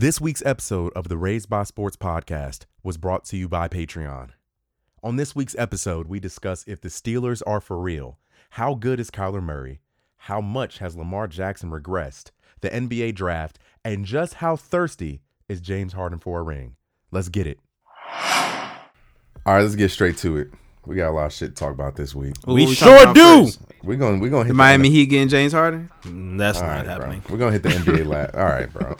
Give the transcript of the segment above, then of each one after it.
This week's episode of the Raised by Sports podcast was brought to you by Patreon. On this week's episode, we discuss if the Steelers are for real, how good is Kyler Murray, how much has Lamar Jackson regressed, the NBA draft, and just how thirsty is James Harden for a ring. Let's get it. All right, let's get straight to it. We got a lot of shit to talk about this week. Who We we sure do. first? We're gonna we're going to hit The the Miami N- Heat getting James Harden. Mm, That's All not right, happening. bro. We're going to hit the NBA lap. All right, bro.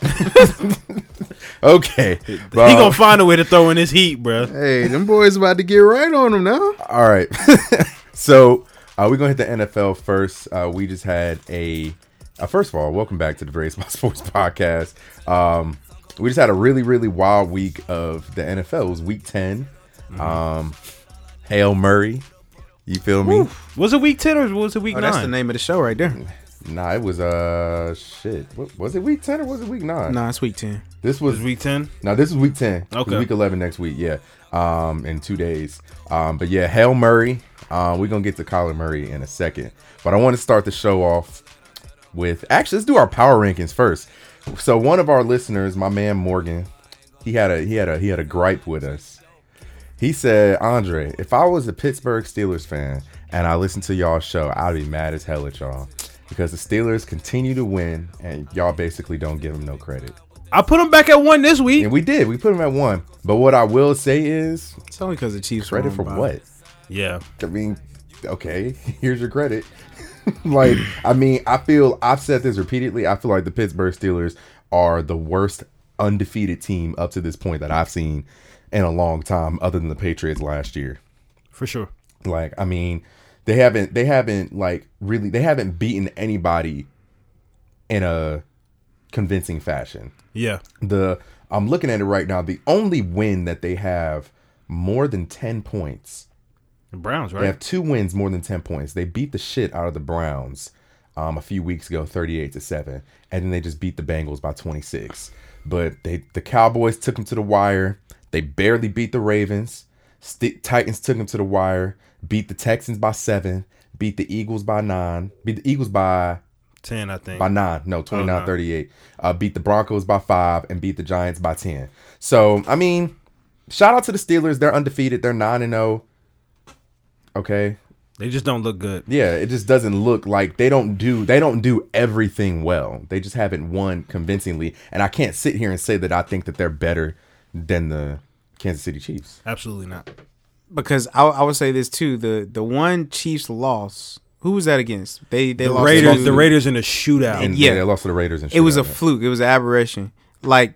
okay. bro. he gonna find a way to throw in his heat, bro. Hey, them boys about to get right on him now. All right. so uh, we're going to hit the NFL first. Uh, we just had a, uh, first of all, welcome back to the Very Small Sports Podcast. Um, we just had a really, really wild week of the NFL. It was week 10. Um, Hail Murray. You feel me? Was it week ten or was it week Oh, nine? that's the name of the show right there. Nah, it was, uh, shit. What, was it week 10 or was it week 9? Nah, it's week ten. This was was week ten. No, this is week 10. Okay. Week 11 next week, yeah. Um, in two days. Um, but yeah, Hail Murray. Um, we're going to get to Kyler Murray in a second. But I want to start the show off with actually, let's do our power rankings first. So one of our listeners, my man Morgan, he had a he had a he had a gripe with us. He said, Andre, if I was a Pittsburgh Steelers fan and I listened to y'all show, I'd be mad as hell at y'all. Because the Steelers continue to win and y'all basically don't give them no credit. I put them back at one this week. And we did. We put them at one. But what I will say is It's only because the Chiefs credit won for by- what? Yeah, I mean, okay, here's your credit. like, I mean, I feel I've said this repeatedly. I feel like the Pittsburgh Steelers are the worst undefeated team up to this point that I've seen in a long time, other than the Patriots last year. for sure. Like, I mean, they haven't they haven't like really they haven't beaten anybody in a convincing fashion Yeah, the I'm looking at it right now. The only win that they have more than 10 points. the Browns, right? They have two wins more than 10 points. They beat the shit out of the Browns um, a few weeks ago, 38 to 7, and then they just beat the Bengals by 26. But they the Cowboys took them to the wire. They barely beat the Ravens. St- Titans took them to the wire. Beat the Texans by 7. Beat the Eagles by 9. Beat the Eagles by Ten, I think. by nine. No, 29 nine. 38. Uh, beat the Broncos by five and beat the Giants by 10. So, I mean, shout out to the Steelers. They're undefeated. They're 9 and 0. Okay. They just don't look good. Yeah, it just doesn't look like they don't do they don't do everything well. They just haven't won convincingly. And I can't sit here and say that I think that they're better than the Kansas City Chiefs. Absolutely not. Because I, I would say this too. The the one Chiefs loss. Who was that against? They they The lost Raiders, to- the Raiders the Raiders in a shootout. And Yeah. they lost to the Raiders and It was a fluke. It was an aberration. Like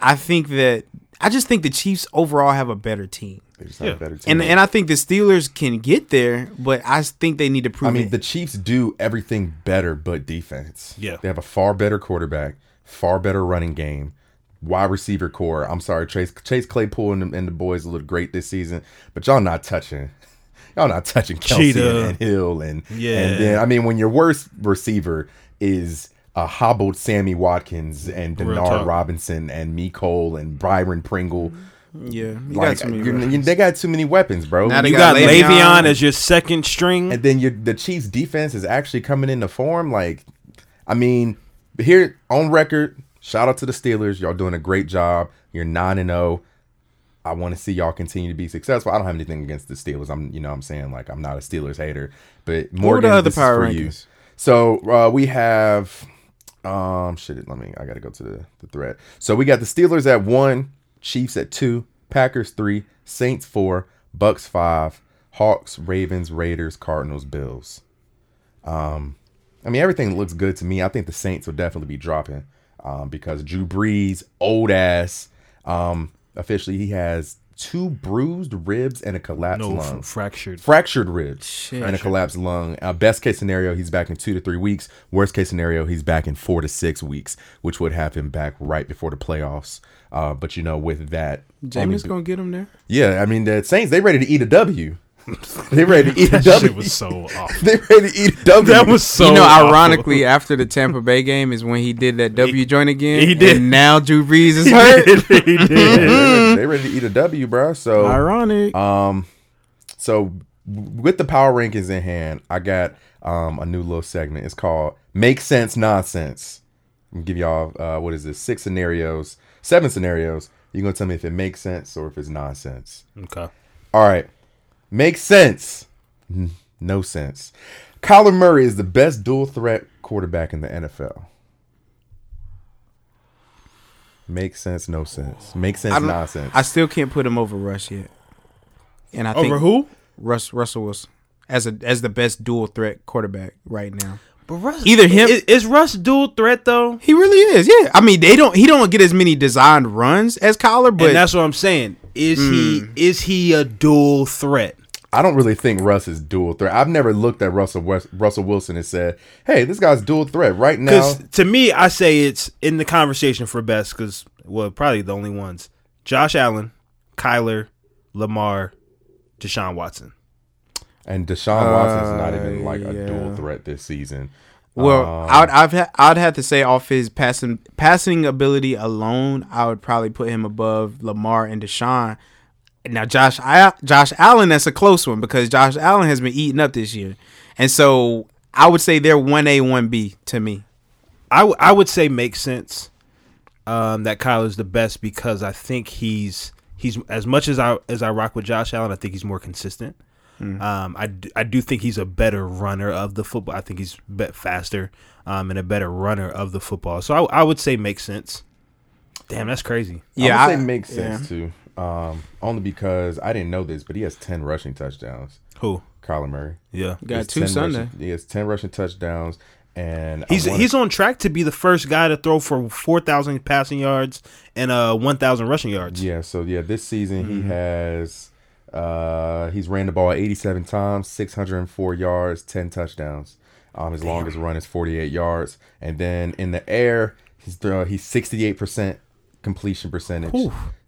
I think that I just think the Chiefs overall have a better team. They just have a Yeah. better team. And and I think the Steelers can get there, but I think they need to prove I mean, it. the Chiefs do everything better but defense. Yeah. They have a far better quarterback, far better running game, wide receiver core. I'm sorry, Chase Chase Claypool and the, and the boys look great this season, but y'all not touching. Y'all not touching Kelce Cheetah. and, and Hill and Yeah. and then I mean when your worst receiver is a hobbled Sammy Watkins and Real Denard. Robinson and Mecole and Byron Pringle. yeah, you got too many you're- you- they got too many weapons, bro. Now you got got Le'Veon. Le'Veon as your second string. and then your the Chiefs defense is actually coming into form. Like, I mean, here on record, shout out to the Steelers. Y'all doing a great job. You're nine and zero. I want to see y'all continue to be successful. I don't have anything against the Steelers. I'm, you know, what I'm saying like I'm not a Steelers hater, but more Morgan, the power for you. rankings? So uh, we have, um, shit. Let me. I got to go to the the thread. So we got the Steelers at one, Chiefs at two, Packers three, Saints four, Bucks five, Hawks, Ravens, Raiders, Cardinals, Bills. Um, I mean everything looks good to me. I think the Saints will definitely be dropping, um, because Drew Brees, old ass, um, officially he has two bruised ribs and a collapsed no lung f- fractured. fractured ribs Shit. and a collapsed lung. Uh, best case scenario, he's back in two to three weeks. Worst case scenario, he's back in four to six weeks, which would have him back right before the playoffs. Uh, but you know, with that, Jameis gonna get him there. yeah, I mean the Saints they ready to eat a W. they ready to eat a That W. shit was so awful. they ready to eat a W. That was so. you know, awful. ironically, after the Tampa Bay game is when he did that W joint again. he did. And now Drew Brees is hurt. he did. Yeah, they, ready, they ready to eat a W, bro. So Ironic. Um, so with the power rankings in hand, I got um a new little segment. It's called "Make Sense Nonsense." I'm give y'all uh, what is this? Six scenarios, seven scenarios. You're gonna tell me if it makes sense or if it's nonsense. Okay. All right. Makes sense. Hmm, no sense. Kyler Murray is the best dual threat quarterback in the NFL. Makes sense, no sense. Makes sense, I don't- nonsense. I still can't put him over Russ yet. And I think Over who? Russ Russell Wilson as a as the best dual threat quarterback right now. But Russ, Either him- is, is Russ dual threat though, He really is. Yeah. I mean, they don't he don't get as many designed runs as Kyler, but and that's what I'm saying. Is he mm. is he a dual threat? I don't really think Russ is dual threat. I've never looked at Russell West, Russell Wilson and said, "Hey, this guy's dual threat right now." Because to me, I say it's in the conversation for best. Because well, probably the only ones: Josh Allen, Kyler, Lamar, Deshaun Watson. And Deshaun Watson's not even Uh, like a yeah. dual threat this season. well, Um, I'd I've ha- I'd have to say off his passing passing ability alone, I would probably put him above Lamar and Deshaun. Now Josh I, Josh Allen, that's a close one because Josh Allen has been eating up this year, and so I would say they're one A one B to me. I, w- I would say makes sense um, that Kyler's the best because I think he's he's as much as I as I rock with Josh Allen, I think he's more consistent. Um, I, d- I do think he's a better runner of the football. I think he's bet faster um, and a better runner of the football. So I, I would say makes sense. Damn, that's crazy. Yeah, I would I- say makes sense yeah. too. Um, only because I didn't know this, but he has ten rushing touchdowns. Who? Kyler Murray. Yeah, Got He has two 10 Sunday. Rushing, he has ten rushing touchdowns, and he's wanna- he's on track to be the first guy to throw for four thousand passing yards and uh one thousand rushing yards. Yeah, so yeah, this season Mm-hmm. he has uh he's ran the ball 87 times, 604 yards, 10 touchdowns. Um his longest run is 48 yards, and then in the air, he's throw, he's 68% completion percentage.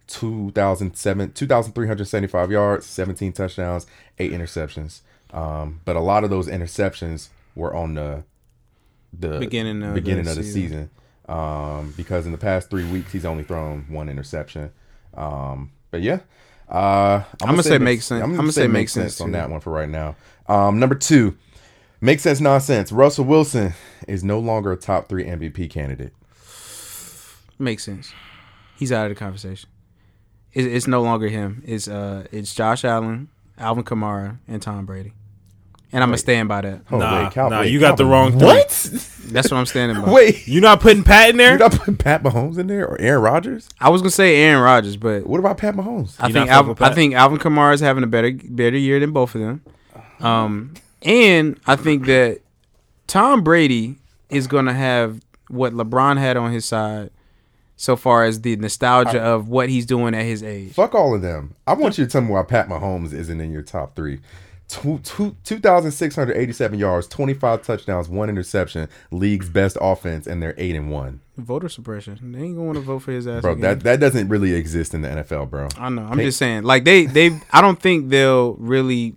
2007 2375 yards, 17 touchdowns, 8 interceptions. Um but a lot of those interceptions were on the the Beginning of beginning the of the season. season. Um, because in the past three weeks he's only thrown one interception. Um, but yeah, uh, I'm, I'ma say makes sense. I'm gonna, I'ma say, say makes makes sense, sense, on that one for right now. Um, number two, makes sense, nonsense. Russell Wilson is no longer a top three MVP candidate. Makes sense. He's out of the conversation. It's, it's no longer him. It's uh, it's Josh Allen, Alvin Kamara, and Tom Brady. And I'm gonna stand by that. Oh, Nah, wait, Cal- nah, wait, you got the wrong three. What? That's what I'm standing by. wait, You not putting Pat in there? you're not putting Pat Mahomes in there or Aaron Rodgers? I was gonna say Aaron Rodgers, but What about Pat Mahomes? I You think not fucking Alvin, I think Alvin Kamara is having a better better year than both of them. Um, and I think that Tom Brady is gonna have what LeBron had on his side, so far as the nostalgia of what he's doing at his age. Fuck all of them. I want you to tell me why Pat Mahomes isn't in your top three. Two, two, 2,687 yards, 25 touchdowns, one interception, league's best offense, and they're 8 and 1. Voter suppression. They ain't gonna want to vote for his ass. Bro, again. that, that doesn't really exist in the NFL, bro. I know. I'm just saying. Like they they I don't think they'll really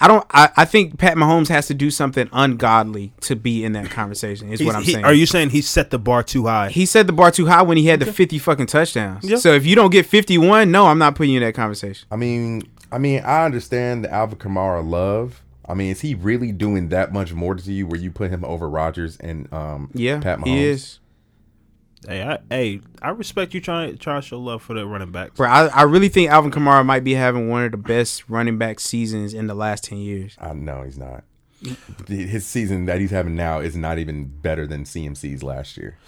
I don't I, I think Pat Mahomes has to do something ungodly to be in that conversation. Is He's- what I'm he- saying. Are you saying he set the bar too high? he set the bar too high when he had the 50 fucking touchdowns. Yeah. So if you don't get 51, no, I'm not putting you in that conversation. I mean, I mean, I understand the Alvin Kamara love. I mean, is he really doing that much more to you where you put him over Rodgers and um Yeah, Pat Mahomes? he is. Hey, I, hey, I respect you trying trying to show love for the running backs. Bro, I, I really think Alvin Kamara might be having one of the best running back seasons in the last 10 years. I know he's not. His season that he's having now is not even better than CMC's last year.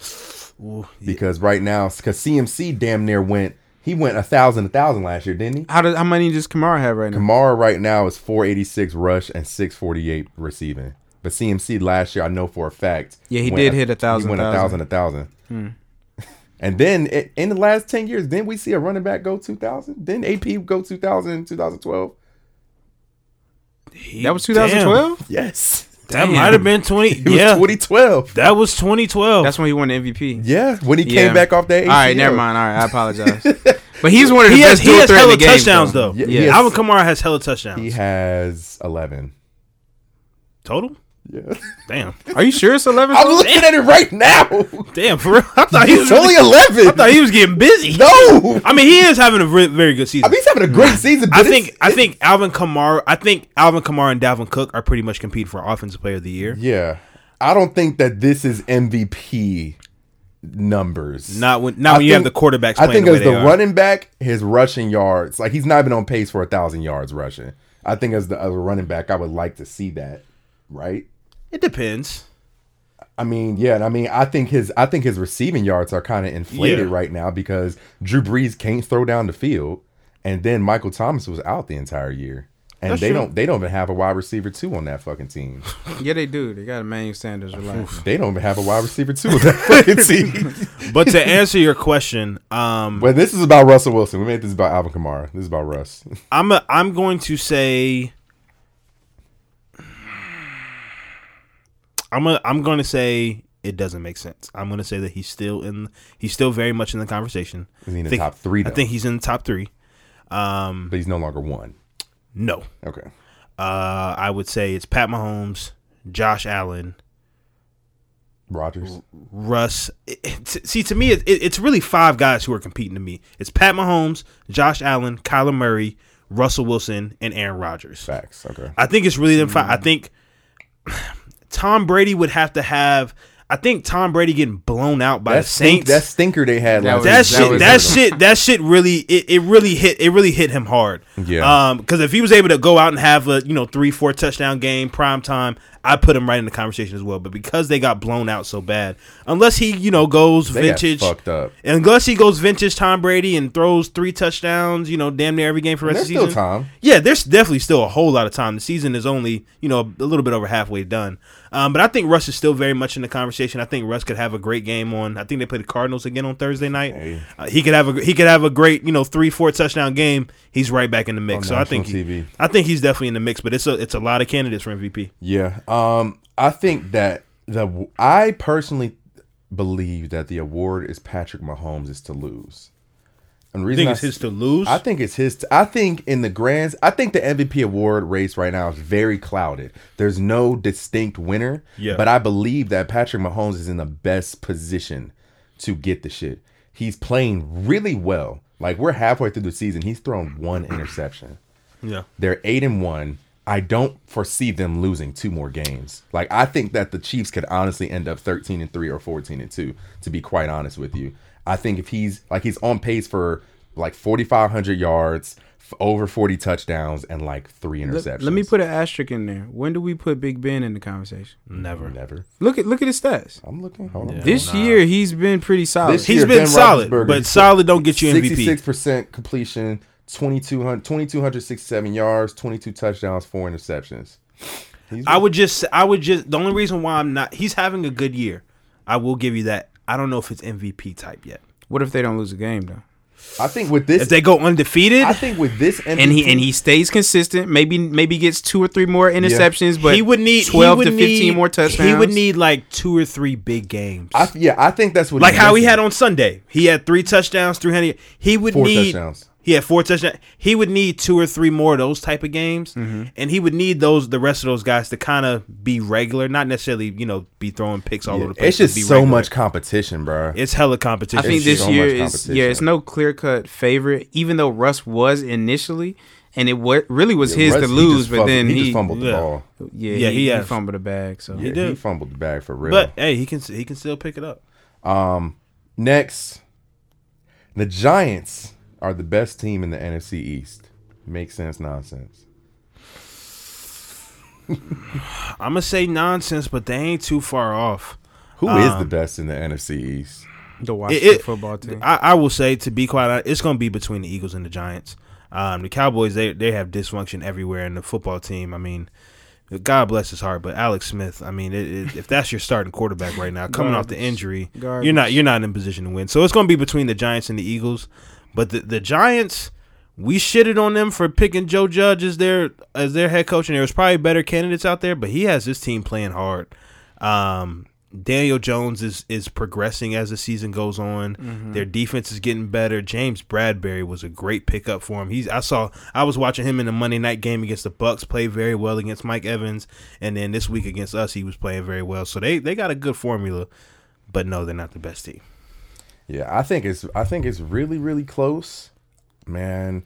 Ooh, Because right now, because CMC damn near went, he went a thousand, a thousand last year, didn't he? How does how many does Kamara have right now? Kamara right now is 486 rush and 648 receiving. But CMC last year, I know for a fact. Yeah, he went did hit a thousand, He went a thousand, a thousand. And then it, in the last 10 years, didn't we see a running back go 2000? Didn't AP go 2000 in 2012? That was 2012? Yes. That Damn. might have been twenty. It yeah, 2012. that was twenty twelve. That's when he won the MVP. Yeah, when he Yeah. came back off that ACL. All right, never mind. All right, I apologize. but he's one of the he has best he has threat in hella the game, touchdowns though. Yeah, Yeah, he has- Alvin Kamara has hella touchdowns He has 11. total. Yeah. Damn, Are you sure it's 11? I'm looking at it right now. damn for real. I thought he was It's only 11. I thought he was getting busy. no. I mean, he is having a re- very good season. I mean, he's having a great mm. season. But I it's- think I think Alvin Kamara. I think Alvin Kamara and Dalvin Cook are pretty much competing for Offensive Player of the Year. Yeah. I don't think that this is MVP numbers. Not when not I when you have the think- quarterbacks. I think the as the they are. running back, his rushing yards, like he's not even on pace for a thousand yards rushing. I think as the a running back, I would like to see that, right? It depends. I mean, yeah, and I mean, I think his I think his receiving yards are kind of inflated Yeah. right now because Drew Brees can't throw down the field, and then Michael Thomas was out the entire year, and That's they true. don't they don't even have a wide receiver two on that fucking team. Yeah, they do. They got Emmanuel Sanders. They don't even have a wide receiver two on that fucking team. But to answer your question, um, But this is about Russell Wilson. We made this about Alvin Kamara. This is about Russ. I'm a, I'm going to say I'm a, I'm going to say it doesn't make sense. I'm going to say that he's still in he's still very much in the conversation. Is he in the Think- top three? I think he's in the top 3. Um but he's no longer one. no. Okay. Uh I would say it's Pat Mahomes, Josh Allen, Rodgers. Russ. It- it- see, to me, it, it- it's really five guys who are competing to me. It's Pat Mahomes, Josh Allen, Kyler Murray, Russell Wilson, and Aaron Rodgers. Facts. Okay. I think it's really them five. I think Tom Brady would have to have. I think Tom Brady getting blown out by That the stink, Saints. that stinker they had That last was- that shit, was- that shit, that shit really, it, it really hit, it really hit him hard. Yeah. Um, because if he was able to go out and have a, you know, three, four touchdown game, prime time, I put him right in the conversation as well. But because they got blown out so bad, unless he, you know, goes They got vintage, fucked up. unless he goes vintage Tom Brady and throws three touchdowns, you know, damn near every game for the rest of the still season. time. Yeah, there's definitely still a whole lot of time. The season is only, you know, a little bit over halfway done. Um, but I think Russ is still very much in the conversation. I think Russ could have a great game on. I think they play the Cardinals again on Thursday night. Hey. Uh, he could have a he could have a great, you know, three four touchdown game. He's right back in the mix. On so I think he, I think he's definitely in the mix. But it's a it's a lot of candidates for MVP. Yeah. Um, I think that the I personally believe that the award is Patrick Mahomes is to lose. And the reason think I it's his to lose. I think it's his. I think in the grands, I think the MVP award race right now is very clouded. There's no distinct winner. Yeah. But I believe that Patrick Mahomes is in the best position to get the shit. He's playing really well. Like we're halfway through the season. He's thrown one interception. yeah. They're eight and one. I don't foresee them losing two more games. Like I think that the Chiefs could honestly end up thirteen and three or fourteen and two. To be quite honest with you, I think if he's like he's on pace for like forty five hundred yards, f- over forty touchdowns, and like three interceptions. let me put an asterisk in there. When do we put Big Ben in the conversation? Never. never. Look at look at his stats. I'm looking. Hold on. This year he's been pretty solid. This He's year, been Ben solid, but solid don't get you MVP. Sixty-six percent completion, 2,200 2,267 yards, twenty-two touchdowns, four interceptions. He's I would just, I would just. The only reason why I'm not, he's having a good year. I will give you that. I don't know if it's MVP type yet. what if they don't lose a game though? I think with this, If they go undefeated, I think with this MVP, And he and he stays consistent. Maybe maybe gets two or three more interceptions, but he would need twelve he to fifteen need- more touchdowns. He would need like two or three big games, I, yeah, I think that's what like he's how he had on Sunday. He had three touchdowns, three hundred. He would Four need. touchdowns. He had four touchdowns. He would need two or three more of those type of games, Mm-hmm. and he would need those the rest of those guys to kind of be regular, not necessarily you know be throwing picks all Yeah, over the place. it's just be so regular. much competition, bro. It's hella competition. I think It's this so year is yeah, it's no clear cut favorite. Even though Russ was initially, and it wa- really was his Russ, to lose, but fumbled- then he, he, just fumbled the yeah. ball. yeah, Yeah, he, he he fumbled the bag. So Yeah, he did. fumbled the bag for real. but hey, he can he can still pick it up. um, next, the Giants are the best team in the NFC East. Makes sense, nonsense. I'm gonna say nonsense, but they ain't too far off. Who is Um, the best in the NFC East? the Washington It- it- football team. I, I will say, to be quite honest, it's going to be between the Eagles and the Giants. Um, the Cowboys, they they have dysfunction everywhere, and the football team. I mean, God bless his heart, but Alex Smith. I mean, it, it, if that's your starting quarterback right now, coming off the injury, Garbage. you're not you're not in position to win. So it's going to be between the Giants and the Eagles. But the the Giants, we shitted on them for picking Joe Judge as their as their head coach, and there was probably better candidates out there. But he has this team playing hard. Um, Daniel Jones is is progressing as the season goes on. Their defense is getting better. James Bradberry was a great pickup for him. He's I saw I was watching him in the Monday night game against the Bucks play very well against Mike Evans, and then this week against us he was playing very well. So they they got a good formula, but no, they're not the best team. Yeah, I think it's I think it's really really close, man.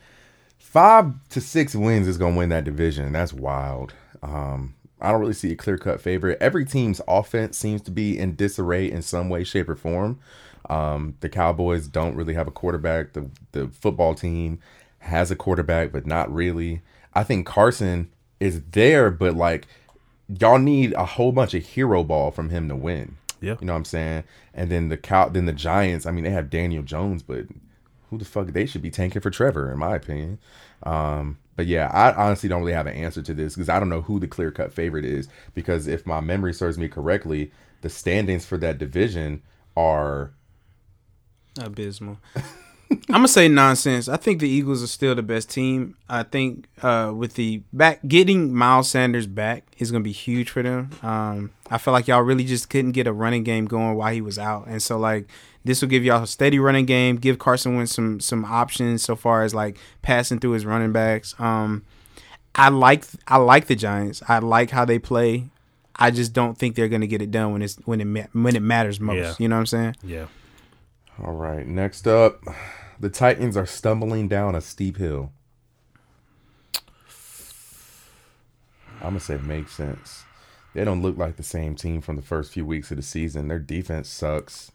Five to six wins is gonna win that division. That's wild. Um, I don't really see a clear cut favorite. Every team's offense seems to be in disarray in some way, shape, or form. Um, the Cowboys don't really have a quarterback. The the football team has a quarterback, but not really. I think Carson is there, but like y'all need a whole bunch of hero ball from him to win. Yeah. You know what I'm saying? And then the cow then the Giants, I mean, they have Daniel Jones, but who the fuck they should be tanking for Trevor, in my opinion. Um, but yeah, I honestly don't really have an answer to this because I don't know who the clear cut favorite is. Because if my memory serves me correctly, the standings for that division are abysmal. I'm gonna say nonsense. I think the Eagles are still the best team. I think uh, with the back getting Miles Sanders back is gonna be huge for them. Um, I feel like y'all really just couldn't get a running game going while he was out, and so like this will give y'all a steady running game. Give Carson Wentz some some options so far as like passing through his running backs. Um, I like I like the Giants. I like how they play. I just don't think they're gonna get it done when it's when it when it matters most. Yeah. You know what I'm saying? Yeah. all right. Next up, the Titans are stumbling down a steep hill. I'm gonna say it makes sense. They don't look like the same team from the first few weeks of the season. Their defense sucks.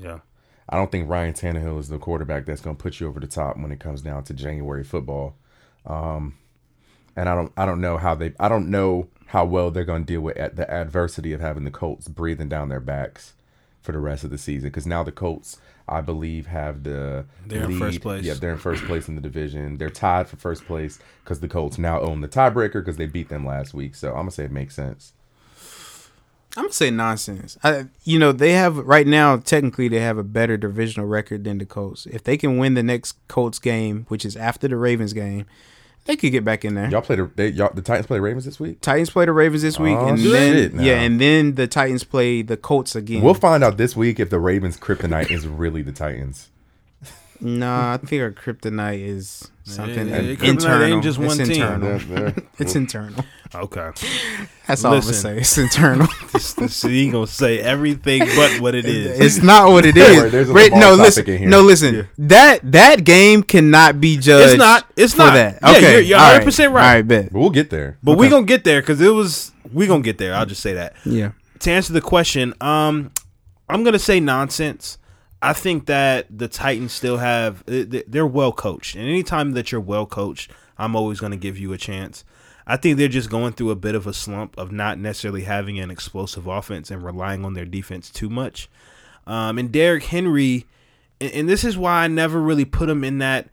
Yeah. I don't think Ryan Tannehill is the quarterback that's going to put you over the top when it comes down to January football. Um, and I don't, I don't know how they, I don't know how well they're going to deal with at the adversity of having the Colts breathing down their backs for the rest of the season. Because now the Colts, I believe, have the They're in first place. Yeah, they're in first place in the division. They're tied for first place because the Colts now own the tiebreaker because they beat them last week. So I'm gonna say it makes sense. I'm gonna say nonsense. I, you know, they have right now. Technically, they have a better divisional record than the Colts. If they can win the next Colts game, which is after the Ravens game, they could get back in there. Y'all played, the, they, y'all, the Titans play the Ravens this week. Titans play the Ravens this week, Oh, and then now. yeah, and then the Titans play the Colts again. We'll find out this week if the Ravens' kryptonite is really the Titans. Nah, I think our kryptonite is something Yeah, in- kryptonite ain't internal. just it's one team. internal. They're- they're- It's internal. Okay. That's all I'm gonna say. It's internal. so you gonna say everything but what it is. It's not what it is. Don't worry, there's a Wait, Lamar no, listen. in here. No, listen. That that game cannot be judged. It's not. It's for not. that. Okay, you're- you're 100% right. All right, bet. But we'll get there. but we gonna get there because it was. We gonna get there. I'll just say that. Yeah. to answer the question, um, I'm gonna say nonsense. I think that the Titans still have they- they're well coached, and anytime that you're well coached, I'm always gonna give you a chance. I think they're just going through a bit of a slump of not necessarily having an explosive offense and relying on their defense too much. Um, and Derrick Henry, and, and this is why I never really put him in that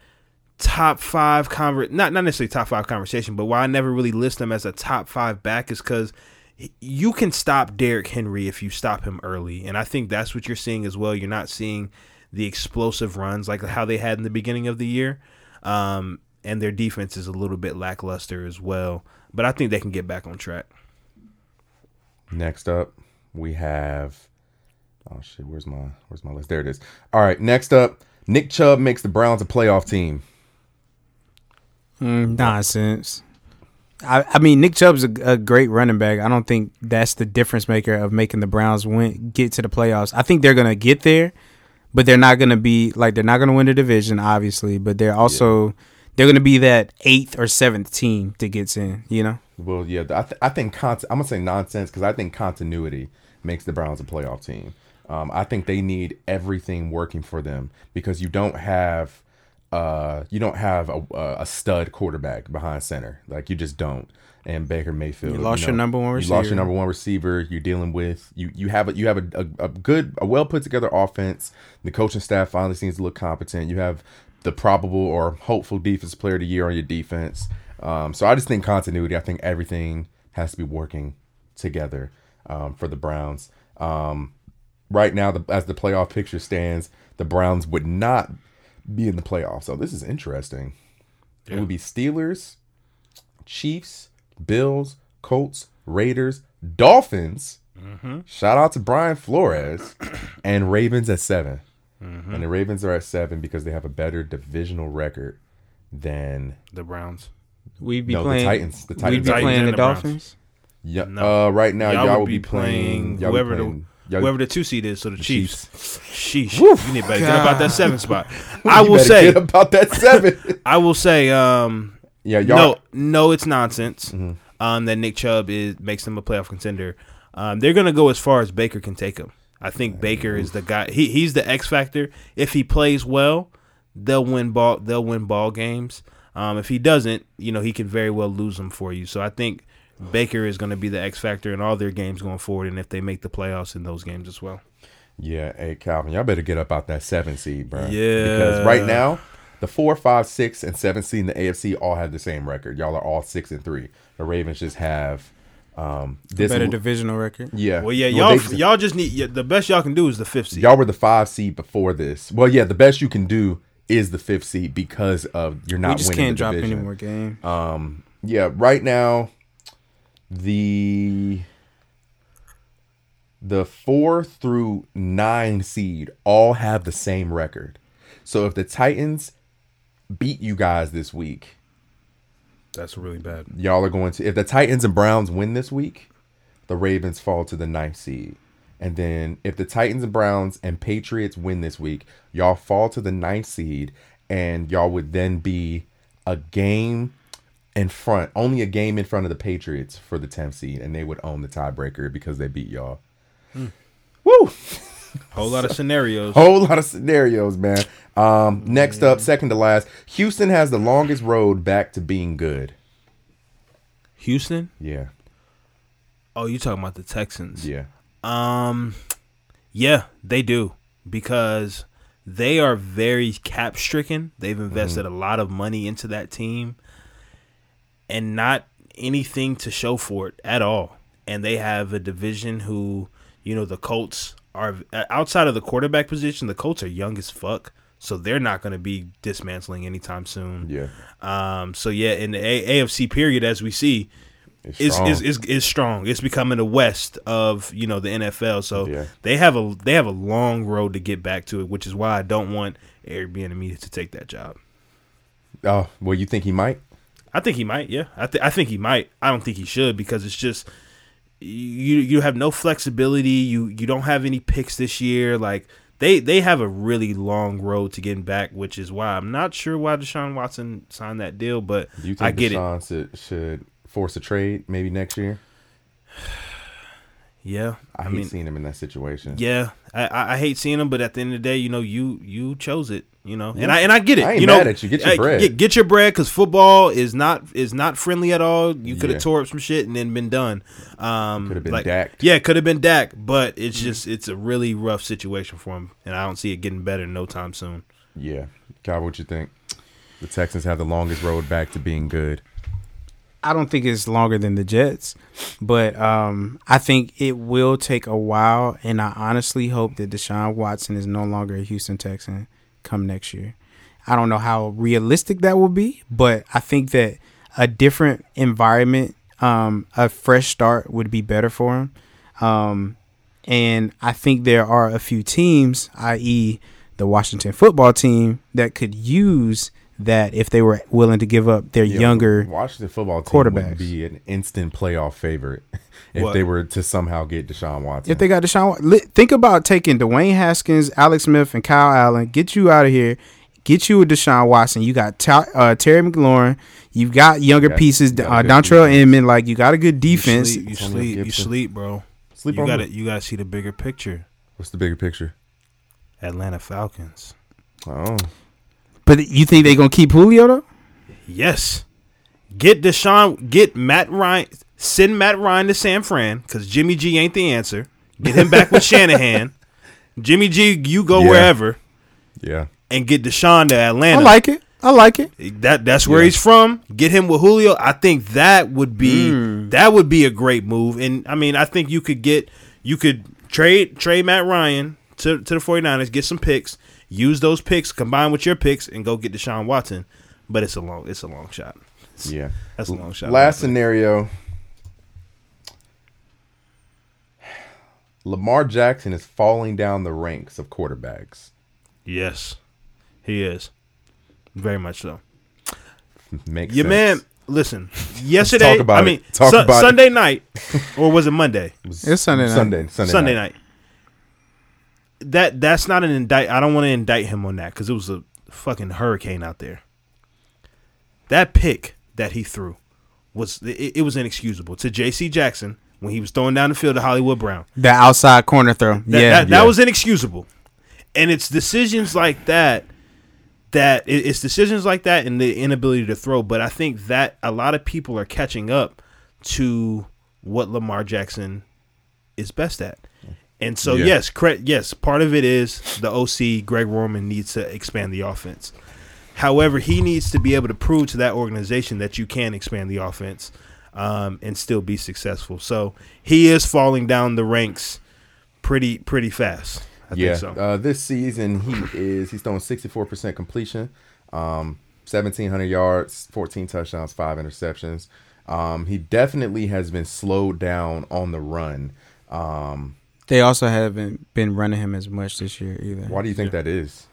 top five conver not not necessarily top five conversation, but why I never really list him as a top five back is because you can stop Derrick Henry if you stop him early, and I think that's what you're seeing as well. You're not seeing the explosive runs like how they had in the beginning of the year, um, and their defense is a little bit lackluster as well. But I think they can get back on track. Next up, we have. Oh shit! Where's my Where's my list? There it is. All right. Next up, Nick Chubb makes the Browns a playoff team. Mm, nonsense. I, I mean, Nick Chubb's a, a great running back. I don't think that's the difference maker of making the Browns win get to the playoffs. I think they're gonna get there, but they're not gonna be like they're not gonna win the division, obviously. But they're also they're gonna be that eighth or seventh team that gets in. You know, Well, yeah, I, th- I think cont- I'm gonna say nonsense because I think continuity makes the Browns a playoff team. Um, I think they need everything working for them because you don't have uh, you don't have a, a stud quarterback behind center like you just don't. And Baker Mayfield, You lost your number one You lost receiver. your number one receiver. You're dealing with you. You have a you have a, a, a good a well put together offense. The coaching staff finally seems to look competent. You have the probable or hopeful defense player of the year on your defense. Um, so I just think continuity. I think everything has to be working together um, for the Browns. Um, right now, the, as the playoff picture stands, the Browns would not be in the playoffs. So this is interesting. It would be Steelers, Chiefs, Bills, Colts, Raiders, Dolphins. Shout out to Brian Flores and Ravens at 7 And the Ravens are at seven because they have a better divisional record than The Browns. we'd be No, the playing Titans. The Titans. We'd be Titans playing the, the Dolphins. yeah. No. Uh, right now, Y'all y'all, would be be playing, y'all whoever be the playing, whoever the two seed is, so the, Chiefs. Sheesh, Woof. you need better get about that seven spot. I will say, get about that seven. I will say, um, yeah, y'all. no, no, it's nonsense. Mm-hmm. Um, that Nick Chubb is makes them a playoff contender. Um, they're gonna go as far as Baker can take them. I think Baker is the guy. He he's the X factor. If he plays well, they'll win ball. They'll win ball games. Um, if he doesn't, you know, he can very well lose them for you. So I think Baker is going to be the X factor in all their games going forward, and if they make the playoffs in those games as well. Yeah, hey Calvin, y'all better get up out that seven seed, bro. Yeah. because right now the four, five, six, and seven seed in the AFC all have the same record. Y'all are all six and three. The Ravens just have um this. Better divisional record. yeah. Well, yeah, y'all they just- y'all just need yeah, the best y'all can do is the fifth seed. y'all were the five seed before this. Well, yeah, the best you can do is the fifth seed because of you're not we just winning can't drop any more games. Um, yeah, right now, the the four through nine seed all have the same record. So if the Titans beat you guys this week, That's really bad. y'all are going to. If the Titans and Browns win this week, the Ravens fall to the ninth seed. And then if the Titans and Browns and Patriots win this week, y'all fall to the ninth seed, and y'all would then be a game in front, only a game in front of the Patriots for the 10th seed, and they would own the tiebreaker because they beat y'all. Woo! Whole lot of scenarios. Whole lot of scenarios, man. Um, next up, second to last, Houston has the longest road back to being good. Houston. Yeah, Oh, you talking about the Texans? yeah. Um, yeah, they do because they are very cap stricken. They've invested a lot of money into that team, and not anything to show for it at all. And they have a division who, you know, the Colts are outside of the quarterback position. The Colts are young as fuck, so they're not going to be dismantling anytime soon. Yeah. Um. So yeah, in the A- AFC period, as we see, It's is, strong. is is is strong. It's becoming the West of you know the NFL. So Yeah. they have a they have a long road to get back to it, which is why I don't want Airbnb to take that job. Oh, well, you think he might? I think he might. Yeah, I th- I think he might. I don't think he should because it's just you you have no flexibility. You you don't have any picks this year. Like they they have a really long road to getting back, which is why I'm not sure why Deshaun Watson signed that deal. But you think I get it. Deshaun should, should force a trade maybe next year? Yeah, I, hate seeing him in that situation. Yeah, I, I I hate seeing him, but at the end of the day, you know, you you chose it, you know, and I and I get it. I ain't you know, mad at you. Get your bread. Get, get your bread because football is not is not friendly at all. You could have Yeah. tore up some shit and then been done. Um, Could have been like, Dak. Yeah, could have been Dak, but it's just it's a really rough situation for him, and I don't see it getting better no time soon. Yeah. Kyle, what you think? The Texans have the longest road back to being good. I don't think it's longer than the Jets, but um, I think it will take a while, and I honestly hope that Deshaun Watson is no longer a Houston Texan come next year. I don't know how realistic that will be, but I think that a different environment, um, a fresh start would be better for him. Um, and I think there are a few teams, i.e., the Washington football team, that could use that if they were willing to give up their Yeah, younger Washington football team would be an instant playoff favorite if What? they were to somehow get Deshaun Watson. If they got Deshaun, Wa- li- think about taking Dwayne Haskins, Alex Smith, and Kyle Allen. Get you out of here. Get you a Deshaun Watson. You got Ta- uh, Terry McLaurin. You've got younger got- pieces. you got a Uh, good Dontrelle. Inman. Like you got a good defense. You sleep, you sleep, you sleep, bro. Sleep you got who? to You got to see the bigger picture. What's the bigger picture? Atlanta Falcons. Oh, But you think they're gonna keep Julio though? Yes. Get Deshaun, get Matt Ryan, send Matt Ryan to San Fran because Jimmy G ain't the answer. Get him back with Shanahan. Jimmy G, you go Yeah. wherever yeah. and get Deshaun to Atlanta. I like it. I like it. that. That's where Yeah. he's from. Get him with Julio. I think that would be hmm. that would be a great move. And I mean, I think you could get you could trade trade Matt Ryan to to the 49ers, get some picks, use those picks, combine with your picks, and go get Deshaun Watson. But it's a long it's a long shot. Yeah. That's a long shot. Last scenario. Lamar Jackson is falling down the ranks of quarterbacks. Yes, he is. Very much so. Makes Your sense. man, listen. Yesterday, talk about I it. mean, Talk Sun- about it. Sunday night, or was it Monday? It's Sunday night. Sunday, Sunday, Sunday night. night. That that's not an indict. I don't want to indict him on that because it was a fucking hurricane out there. That pick that he threw was it, it was inexcusable to J.C. Jackson, when he was throwing down the field to Hollywood Brown. The outside corner throw. That, yeah. that, that Yeah. was inexcusable. And it's decisions like that that it's decisions like that and the inability to throw. But I think that a lot of people are catching up to what Lamar Jackson is best at. And so Yeah. yes, cre- yes, part of it is the OC Greg Roman needs to expand the offense. However, he needs to be able to prove to that organization that you can expand the offense um, and still be successful. So he is falling down the ranks pretty pretty fast. I yeah, think so. uh, this season he is he's throwing sixty four percent completion, um, seventeen hundred yards, fourteen touchdowns, five interceptions. Um, he definitely has been slowed down on the run. Um, They also haven't been running him as much this year either. why do you think that is?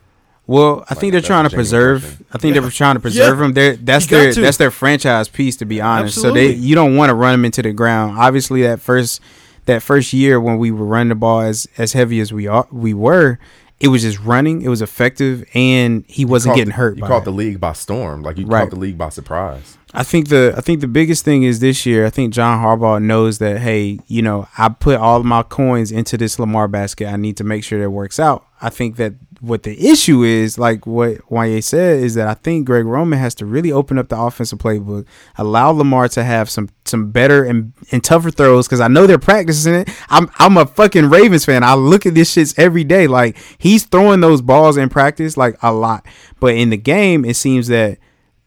Well, I think they're trying to preserve. question. I think they're trying to preserve Yeah. him. They're, that's their to. that's their franchise piece, to be honest. So they you don't want to run him into the ground. Obviously, that first that first year when we were running the ball as as heavy as we are we were, it was just running. It was effective, and he wasn't getting the- hurt. You by caught it. the league by storm. Like you Right. caught the league by surprise. I think the I think the biggest thing is this year. I think John Harbaugh knows that hey, you know, I put all of my coins into this Lamar basket. I need to make sure that it works out. I think that what the issue is, like what Wanye said, is that I think Greg Roman has to really open up the offensive playbook, allow Lamar to have some some better and, and tougher throws because I know they're practicing it. I'm I'm a fucking Ravens fan. I look at this shits every day. Like he's throwing those balls in practice like a lot, but in the game, it seems that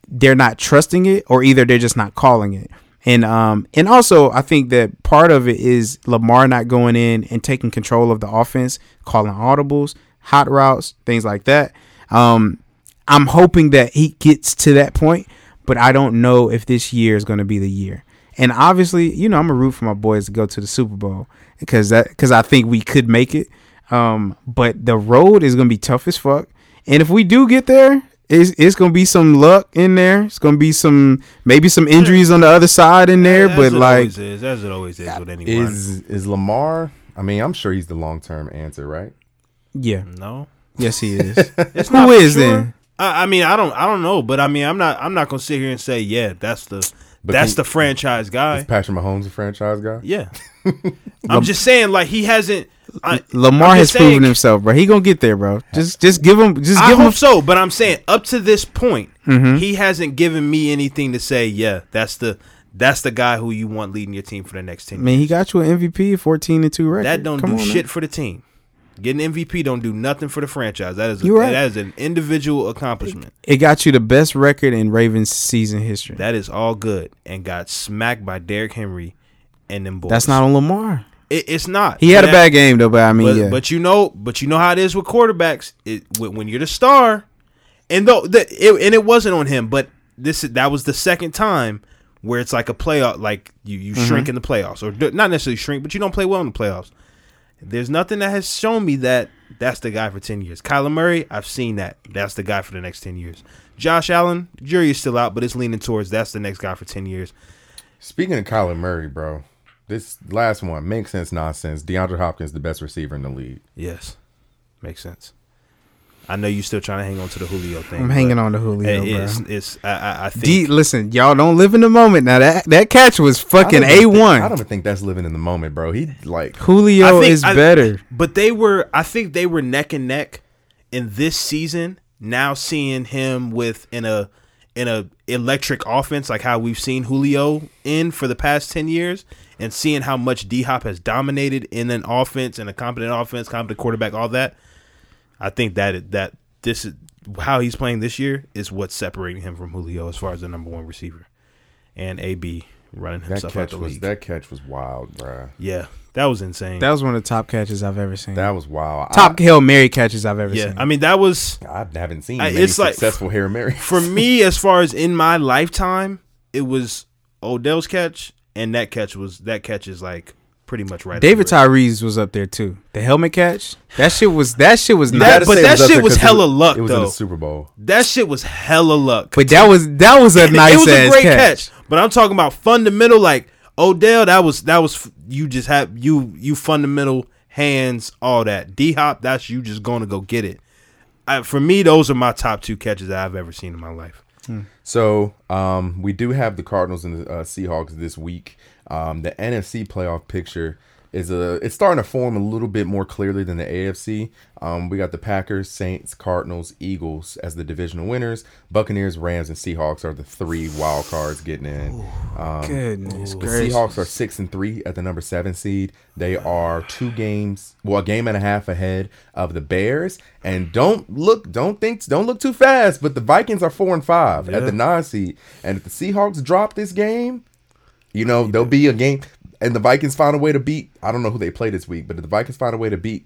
they're not trusting it or either they're just not calling it. And um and also I think that part of it is Lamar not going in and taking control of the offense, calling audibles, hot routes, things like that. Um I'm hoping that he gets to that point, but I don't know if this year is going to be the year. And obviously, you know, I'm a root for my boys to go to the Super Bowl because that because I think we could make it. Um, but the road is going to be tough as fuck. And if we do get there, it's, it's going to be some luck in there. It's going to be some maybe some injuries on the other side in there. As but it like, always is, as it always is with anyone. Is is Lamar? I mean, I'm sure he's the long term answer, right? Yeah, no, yes, he is. it's Who not is sure. then? I, I mean, I don't, I don't know, but I mean, I'm not, I'm not gonna sit here and say, yeah, that's the, But that's can- the franchise guy. Is Patrick Mahomes a franchise guy? Yeah, I'm just saying, like he hasn't. I, Lamar has saying- proven himself, bro. He gonna get there, bro. Just just give him just I give him. hope so, but I'm saying up to this point, Mm-hmm. he hasn't given me anything to say. Yeah, that's the that's the guy who you want leading your team for the next ten. I mean, he got you an MVP, fourteen and two record. that don't Come do on now. shit for the team. Getting MVP don't do nothing for the franchise. That is a, right. that is an individual accomplishment. It got you the best record in Ravens season history. That is all good, and got smacked by Derrick Henry and them boys. That's not on Lamar. It, it's not. He had a bad game though, but I mean, But, yeah. but you know, but you know how it is with quarterbacks. It when when you're the star, and though that it, and it wasn't on him, but this that was the second time where it's like a playoff, like you you Mm-hmm. shrink in the playoffs, or not necessarily shrink, but you don't play well in the playoffs. There's nothing that has shown me that that's the guy for ten years. Kyler Murray, I've seen that. That's the guy for the next ten years. Josh Allen, jury is still out, but it's leaning towards that's the next guy for ten years. Speaking of Kyler Murray, bro, this last one makes sense, nonsense. DeAndre Hopkins, the best receiver in the league. Yes, makes sense. I know you're still trying to hang on to the Julio thing. I'm hanging on to Julio, It- bro. it's, it's I, I, I think D, listen, y'all don't live in the moment. Now that that catch was fucking I a don't even think- I don't even think that's living in the moment, bro. He like Julio think- is I- better. but they were I think they were neck and neck in this season. Now seeing him with in a in a electric offense like how we've seen Julio in for the past ten years, and seeing how much D Hop has dominated in an offense and a competent offense, competent quarterback, all that. I think that that this is how he's playing this year is what's separating him from Julio as far as the number one receiver, and AB running that himself out catch the was league. that catch was wild, bro. yeah, that was insane. That was one of the top catches I've ever seen. That was wild. top hail mary catches I've ever yeah, seen. I mean that was I, I haven't seen I- many it's like- successful Hail Mary. for me as far as in my lifetime. It was Odell's catch, and that catch was that catch is like pretty much right. David under. Tyree was up there too. The helmet catch, that shit was that shit was That- not. but that up shit was was 'cause it hella luck, It was in though. the Super Bowl. That shit was hella luck. But that was that was a nice it was a great catch. catch. But I'm talking about fundamental, like Odell. That was that was you just have you you fundamental hands all that. D Hop, that's you just going to go get it. I, for me, those are my top two catches that I've ever seen in my life. So um, we do have the Cardinals and the uh, Seahawks this week. Um, the NFC playoff picture is a it's starting to form a little bit more clearly than the AFC. Um, we got the Packers, Saints, Cardinals, Eagles as the divisional winners. Buccaneers, Rams, and Seahawks are the three wild cards getting in. Um, Goodness the gracious. Seahawks are six and three at the number seven seed. They are two games, well, a game and a half ahead of the Bears. And don't look, don't think, don't look too fast. But the Vikings are four and five at the nine seed. And if the Seahawks drop this game, you know there'll be a game. And the Vikings find a way to beat. I don't know who they play this week, but if the Vikings find a way to beat,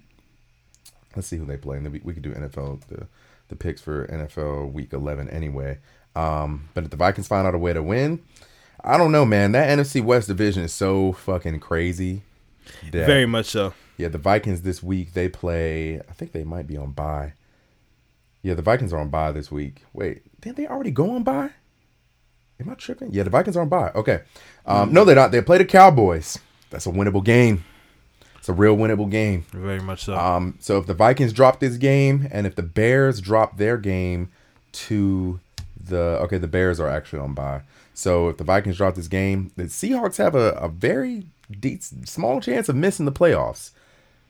let's see who they play. And we, we could do NFL the the picks for NFL Week 11 anyway. Um, but if the Vikings find out a way to win, I don't know, man. That NFC West division is so fucking crazy. that- Very much so. yeah, the Vikings this week they play. I think they might be on bye. Yeah, the Vikings are on bye this week. Wait, didn't they already go on bye? Am I tripping? Yeah, the Vikings aren't by. Okay, um, no, they're not. They play the Cowboys. That's a winnable game. It's a real winnable game. Very much so. Um, so if the Vikings drop this game, and if the Bears drop their game to the okay, the Bears are actually on bye. So if the Vikings drop this game, the Seahawks have a, a very de- small chance of missing the playoffs.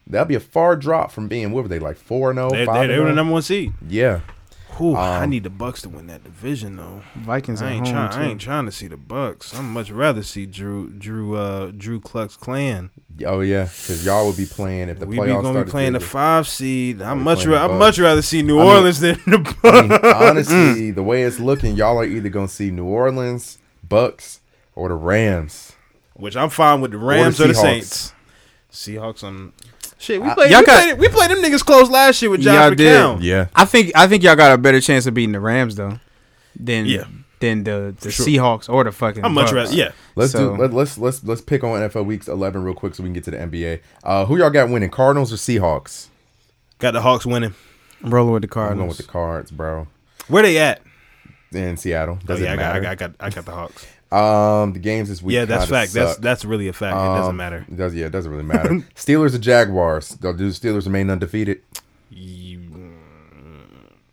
That'll be a far drop from being what were they like four and oh, they, five they, they were the number one seed. Yeah, Whew, I need the Bucks to win that division though. Vikings I ain't trying. I ain't trying to see the Bucks. I'm much rather see Drew Drew uh Drew Klux Klan. oh yeah, because y'all will be playing if the we be playoffs gonna be playing the five seed. I much ra- I much rather see New I mean- Orleans than the I mean, Bucks. honestly, the way it's looking, y'all are either gonna see New Orleans, Bucks, or the Rams. Which I'm fine with the Rams or the, Seahawks. Saints. Seahawks on shit. We played. y'all We, got- played we played them niggas close last year with Josh Y'all did. McCown. Yeah, I think I think y'all got a better chance of beating the Rams though, than Yeah. than the the sure. Seahawks or the fucking. I'm much rather. Yeah. Let's So- do let, let's let's let's pick on NFL weeks 11 real quick so we can get to the NBA. Uh, who y'all got winning? Cardinals or Seahawks? Got the Hawks winning. I'm rolling with the I'm going with the Cards, bro. Where they at? In Seattle, Oh, doesn't yeah, I got, I matter. got, I got, I got the Hawks. Um, the games this week. yeah, that's fact. That's suck. that's really a fact. it doesn't Um, matter. It does yeah, it doesn't really matter. Steelers or Jaguars? Do the Steelers remain undefeated?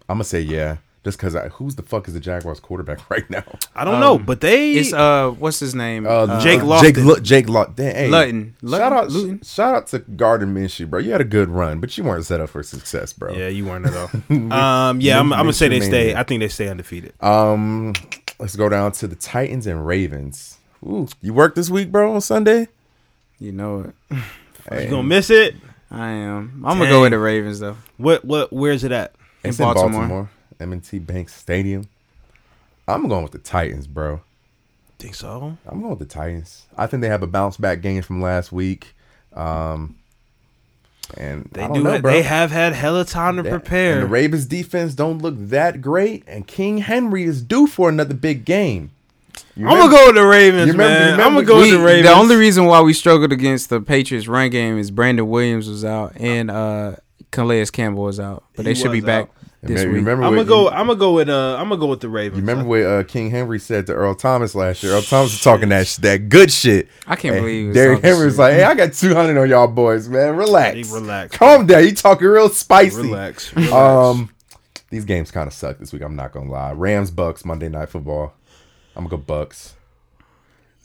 I'm gonna say yeah, just because who's the fuck is the Jaguars quarterback right now? I don't know, Um, but they. It's uh, what's his name? Uh, Jake Jake Lofton. Lu- Jake Lofton. Hey, Luton. Shout out, Luton? shout out to Gardner Minshew, bro. You had a good run, but you weren't set up for success, bro. yeah, you weren't at all. um, yeah, I'm, I'm gonna say they stay. mania. I think they stay undefeated. Um, let's go down to the Titans and Ravens. Ooh, you work this week, bro, on Sunday? You know it. Hey, You gonna miss it? I am. I'm gonna go with the Ravens though. What? What? Where's it at? it's in in Baltimore. Baltimore, M&T Bank Stadium. I'm going with the Titans, bro. Think so? I'm going with the Titans. I think they have a bounce back game from last week. Um, and They I don't do. know, it. bro. They have had hella time to That- prepare. And the Ravens defense don't look that great, and King Henry is due for another big game. You I'm gonna go with the Ravens, You remember- man. you I'm gonna go We- with the Ravens. the only reason why we struggled against the Patriots run game is Brandon Williams was out and uh Calais Campbell was out, but He they should be was back out. This Remember- week. remember I'm gonna go. you- I'm gonna go with. Uh, I'm gonna go with the Ravens. You remember what uh, King Henry said to Earl Thomas last year? Earl Thomas was talking that sh- that good shit. I can't And believe he was Derrick Henry was like, "Hey, I got 200 on y'all boys, man. Relax, Hey, relax, calm down. You talking real spicy. Relax. relax. Um, these games kind of suck this week. I'm not gonna lie. Rams Bucks Monday Night Football. I'm gonna go Bucks.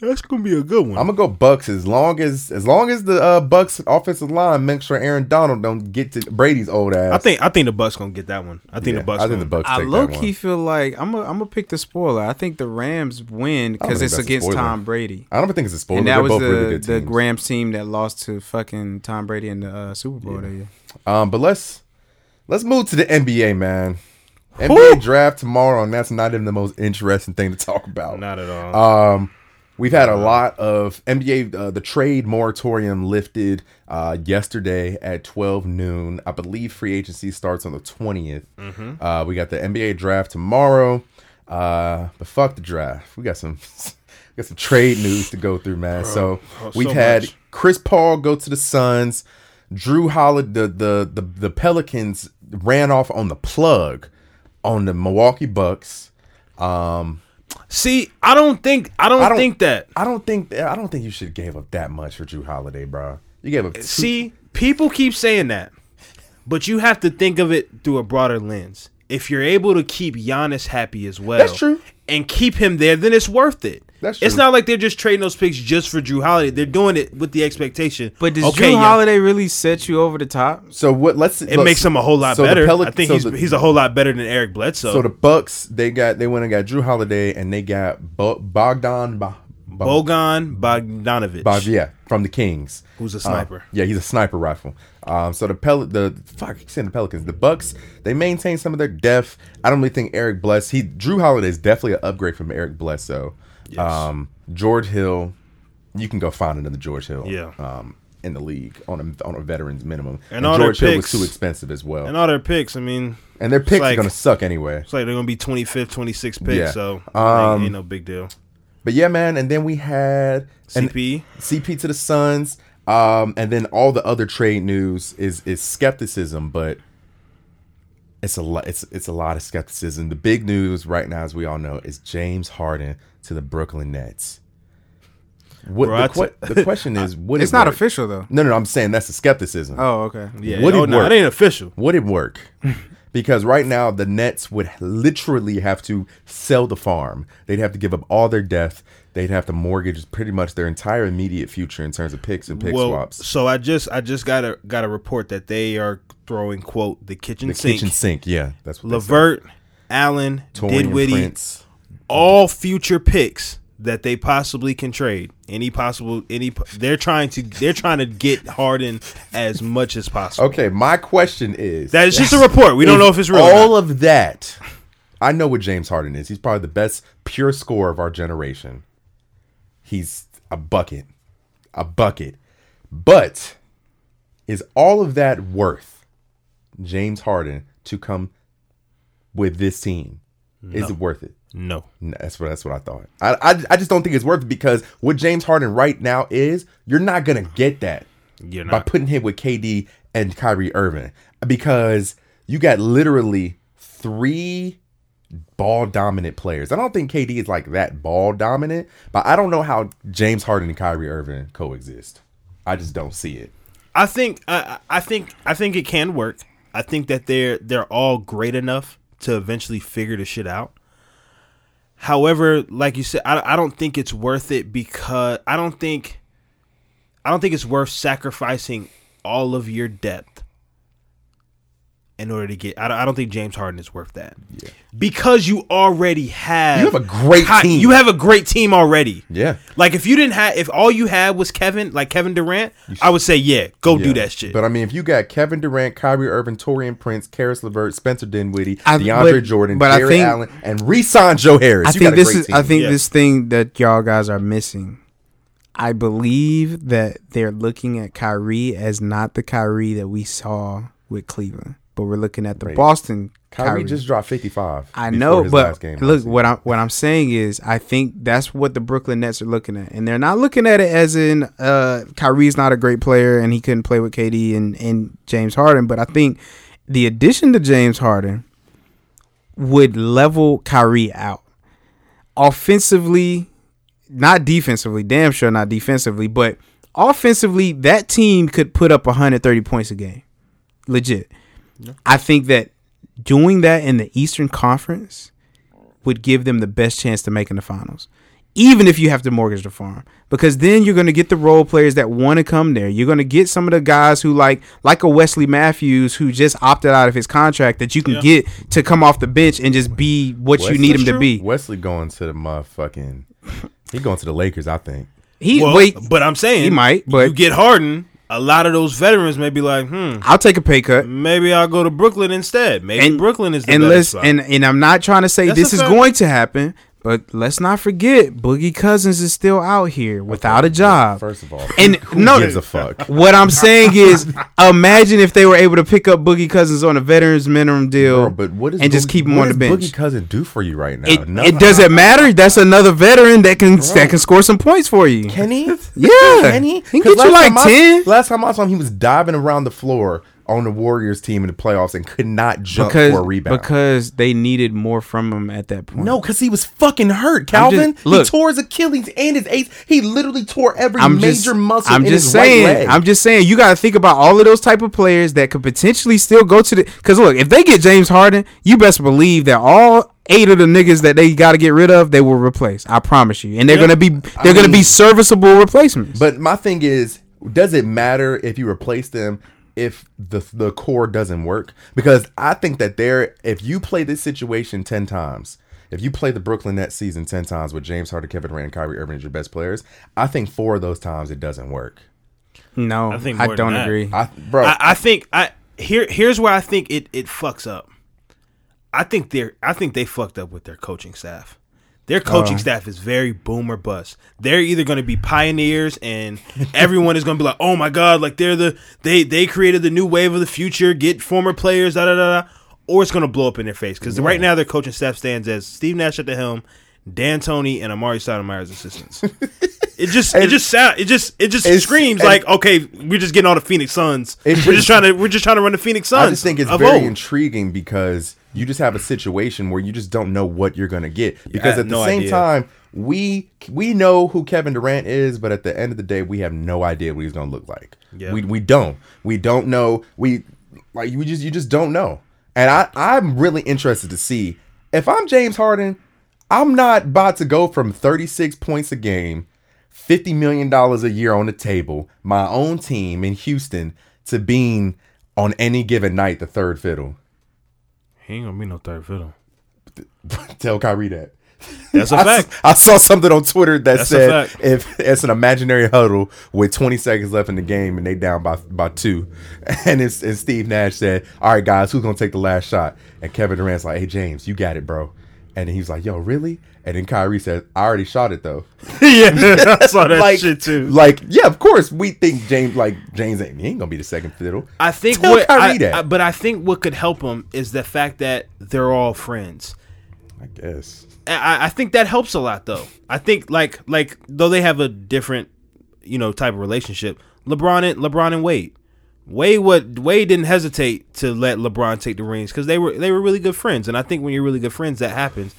That's gonna be a good one. I'm gonna go Bucks as long as as long as the uh, Bucks offensive line makes sure Aaron Donald don't get to Brady's old ass. I think. I think the Bucks gonna get that one. I think Yeah, the Bucks. I think the gonna- Bucks I low key feel like I'm a, I'm gonna pick the spoiler. I think the Rams win because it's against. Tom Brady. I don't even think it's a spoiler. And that They're was both the really good the. Rams team that lost to fucking Tom Brady in the uh, Super Bowl that year. Um, but let's let's move to the NBA, man. NBA draft tomorrow, and that's not even the most interesting thing to talk about. Not at all. Um, we've had a lot of NBA. Uh, the trade moratorium lifted uh, yesterday at 12 noon. I believe free agency starts on the 20th. Mm-hmm. Uh, we got the NBA draft tomorrow. Uh, but fuck the draft. We got some we got some trade news to go through, man. so oh, we've so had much. Chris Paul go to the Suns. Jrue Holiday, the, the the the Pelicans ran off on the plug on the Milwaukee Bucks. Um, See, I don't think. I don't, I don't- think that. I don't think I don't think you should gave up that much for Jrue Holiday, bro. You gave up. Two, See, people keep saying that, but you have to think of it through a broader lens. if you're able to keep Giannis happy as well, That's true. and keep him there, then it's worth it. That's It's not like they're just trading those picks just for Jrue Holiday. They're doing it with the expectation. But does okay, Jrue yeah, Holiday really set you over the top? So what? Let's. It makes him a whole lot so better. Pelic- I think so he's the- he's a whole lot better than Eric Bledsoe. So the Bucks, they got they went and got Jrue Holiday, and they got Bo- Bogdan. Bo- Bo- Bogan Bogdanovic, Bog- yeah, from the Kings. who's a Uh, sniper. yeah, he's a sniper rifle. Um, so the Pel the fuck, I keep saying the Pelicans, the Bucks, they maintain some of their depth. I don't really think Eric Bless. He Jrue Holiday is definitely an upgrade from Eric Bledsoe. Um, George Hill, you can go find another George Hill. Yeah. Um, in the league on a on a veteran's minimum, And all their George Hill was too expensive as well, And all their picks, I mean, and their picks like- are gonna suck anyway. it's like they're gonna be 25th, 26th pick, Yeah. so Um, ain't, ain't no big deal. But yeah, man, and then we had CP, CP to the Suns. Um, and then all the other trade news is is skepticism, but it's a lot. It's it's a lot of skepticism. The big news right now, as we all know, is James Harden to the Brooklyn Nets. What Bro, the, I que- the question is? Would It's it not work? official though. No, no, no, I'm saying that's the skepticism. Oh, okay. yeah, Would oh, it no, work? it ain't official. Would it work? because right now the Nets would literally have to sell the farm. They'd have to give up all their depth. They'd have to mortgage pretty much their entire immediate future in terms of picks and pick well, swaps. so I just I just got a got a report that they are throwing quote the kitchen The sink, kitchen sink, yeah, that's what they said. Levert, Allen, Taurean Dinwiddie, Prince. All future picks that they possibly can trade. Any possible any they're trying to they're trying to get Harden as much as possible. Okay, my question is That is just a report. We don't know if it's real. All of that, I know what James Harden is. He's probably the best pure scorer of our generation. He's a bucket, a bucket. But is all of that worth James Harden to come with this team? Is it worth it? no. No, that's what that's what I thought. I, I I just don't think it's worth it because what James Harden right now is, you're not gonna get that You're by putting him with KD and Kyrie Irving because you got literally three ball dominant players. I don't think KD is like that ball dominant, but I don't know how James Harden and Kyrie Irving coexist. I just don't see it. I think I think I think it can work. I think that they're they're all great enough to eventually figure the shit out. However, like you said, I, I don't think it's worth it because I don't think I don't think it's worth sacrificing all of your depth in order to get. I don't, I don't think James Harden is worth that because you already have You have a great hot- team. You have a great team already. Yeah. Like if you didn't have, if all you had was Kevin, like Kevin Durant, I would say yeah, go do that shit. But I mean, if you got Kevin Durant, Kyrie Irving, Taurean Prince, Caris LeVert, Spencer Dinwiddie, I- DeAndre but- Jordan, but I think- Allen, and re-sign Joe Harris, I you think got a this great is. team. I think Yeah. this thing that y'all guys are missing. I believe that they're looking at Kyrie as not the Kyrie that we saw with Cleveland, but we're looking at the. Boston Kyrie, Kyrie. just dropped 55. I know, but game look what I'm what I'm saying is I think that's what the Brooklyn Nets are looking at, and they're not looking at it as in uh, Kyrie's not a great player and he couldn't play with KD and and James Harden, but I think the addition to James Harden would level Kyrie out offensively, not defensively. Damn sure not defensively, but offensively, that team could put up 130 points a game, legit. I think that doing that in the Eastern Conference would give them the best chance to make in the finals. Even if you have to mortgage the farm, because then you're going to get the role players that want to come there. You're going to get some of the guys who like, like a Wesley Matthews who just opted out of his contract that you can Yeah. get to come off the bench and just be what you need him to be. Wesley going to the motherfucking. He going to the Lakers, I think. He Well, wait, but I'm saying he might, but- you get Harden. A lot of those veterans may be like, hmm, I'll take a pay cut. maybe I'll go to Brooklyn instead. Maybe Brooklyn is the and better spot. and and I'm not trying to say That's this is fact. going to happen, but let's not forget Boogie Cousins is still out here without a job. First of all, And who no- gives a fuck? What I'm saying is, imagine if they were able to pick up Boogie Cousins on a veterans minimum deal, Bro, but what is and just keep him on the bench. Boogie Cousin do for you right now? It, it doesn't matter. That's another veteran that can that can score some points for you. Kenny. Yeah. Kenny, he? He can get you like I- 10. last time I saw him, he was diving around the floor on the Warriors team in the playoffs and could not jump because for a rebound. because they needed more from him at that point. no, because he was fucking hurt, Calvin. look- he tore his Achilles and his ace. He literally tore every I'm major just, muscle I'm in just his saying. I'm just saying. You got to think about all of those type of players that could potentially still go to the. Because look, if they get James Harden, you best believe that all eight of the niggas that they got to get rid of, they will replace. I promise you, and they're gonna be they're gonna be serviceable replacements. But my thing is, does it matter if you replace them if the the core doesn't work? Because I think that there, if you play this situation ten times, if you play the Brooklyn Nets season ten times with James Harden, Kevin Durant, and Kyrie Irving as your best players, I think four of those times it doesn't work. no, I I, think I don't agree. I, bro, I, I think I here here's where I think it it fucks up. I think they're I think they fucked up with their coaching staff. Their coaching oh. staff is very boomer bust. They're either going to be pioneers, and everyone is going to be like, "Oh my god!" Like they're the they they created the new wave of the future. Get former players, da da da, da or it's going to blow up in their face. Because right now their coaching staff stands as Steve Nash at the helm, D'Antoni, and Amar'e Stoudemire's assistants. It just it just sound it just it just screams and- like okay we're just getting all the Phoenix Suns. We're just just- trying to we're just trying to run the Phoenix Suns. I just think it's very old. intriguing because you just have a situation where you just don't know what you're gonna get. Because at the no same idea. time, we we know who Kevin Durant is, but at the end of the day, we have no idea what he's gonna look like. Yeah. We we don't. We don't know. We like we just you just don't know. And I I'm really interested to see if I'm James Harden. I'm not about to go from 36 points a game, 50 million dollars a year on the table, my own team in Houston, to being on any given night the third fiddle. He ain't gonna be no third fiddle. Tell Kyrie that. That's a I, fact. s- I saw something on Twitter that That's said if it's an imaginary huddle with 20 seconds left in the game and they down by by two, and it's and Steve Nash said, "All right, guys, who's gonna take the last shot?" And Kevin Durant's like, "Hey, James, you got it, bro." And he's like, "Yo, really?" And then Kyrie said, "I already shot it though." yeah, I saw that like, shit too. like, yeah, of course, we think James, like James, ain't he ain't gonna be the second fiddle. I think Tell what Kyrie I, that. I- but I think what could help him is the fact that they're all friends. I guess. I, I think that helps a lot though. I think like like though they have a different you know type of relationship. LeBron and LeBron and Wade. Wade what Wade didn't hesitate to let LeBron take the rings because they were they were really good friends. And I think when you're really good friends, that happens.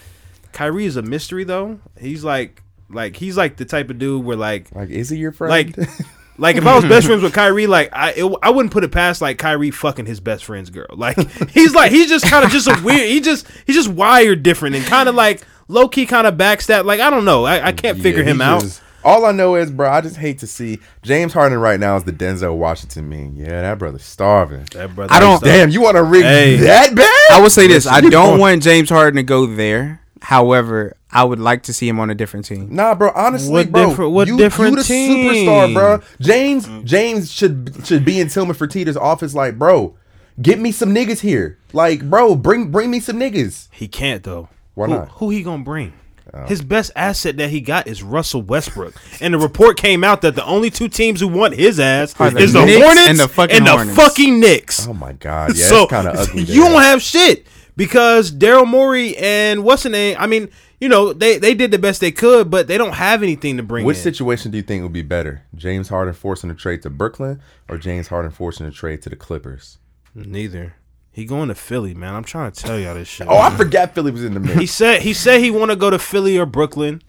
Kyrie is a mystery though. He's like like he's like the type of dude where like Like, is he your friend? like like if I was best friends with Kyrie, like I it, I wouldn't put it past like Kyrie fucking his best friend's girl. Like he's like he's just kind of just a weird. He just he's just wired different and kind of like low key kind of backstab. Like I don't know. I, I can't figure him out. just- all I know is, bro, I just hate to see James Harden right now is the Denzel Washington meme. Yeah, that brother's starving. That brother I don't- is- Damn, you want to rig Hey. that bad? I will say this: I don't want James Harden to go there. However, I would like to see him on a different team. Nah, bro. Honestly, What bro, different- what you, different you the team? superstar, bro. James, James should should be in Tillman Fertitta's office. Like, bro, get me some niggas here. Like, bro, bring bring me some niggas. He can't though. Why who, not? Who he gonna bring? Oh. His best asset that he got is Russell Westbrook, and the report came out that the only two teams who want his ass the is the Knicks Hornets and the fucking and the Hornets. fucking Knicks. Oh my god, yeah, so it's kind of ugly. you don't have shit because Daryl Morey and what's the name? I mean, you know, they they did the best they could, but they don't have anything to bring Which in. situation do you think would be better? James Harden forcing a trade to Brooklyn or James Harden forcing a trade to the Clippers? Neither. He going to Philly, man. I'm trying to tell y'all this shit. Oh, I forgot Philly was in the middle. He said he said he want to go to Philly or Brooklyn.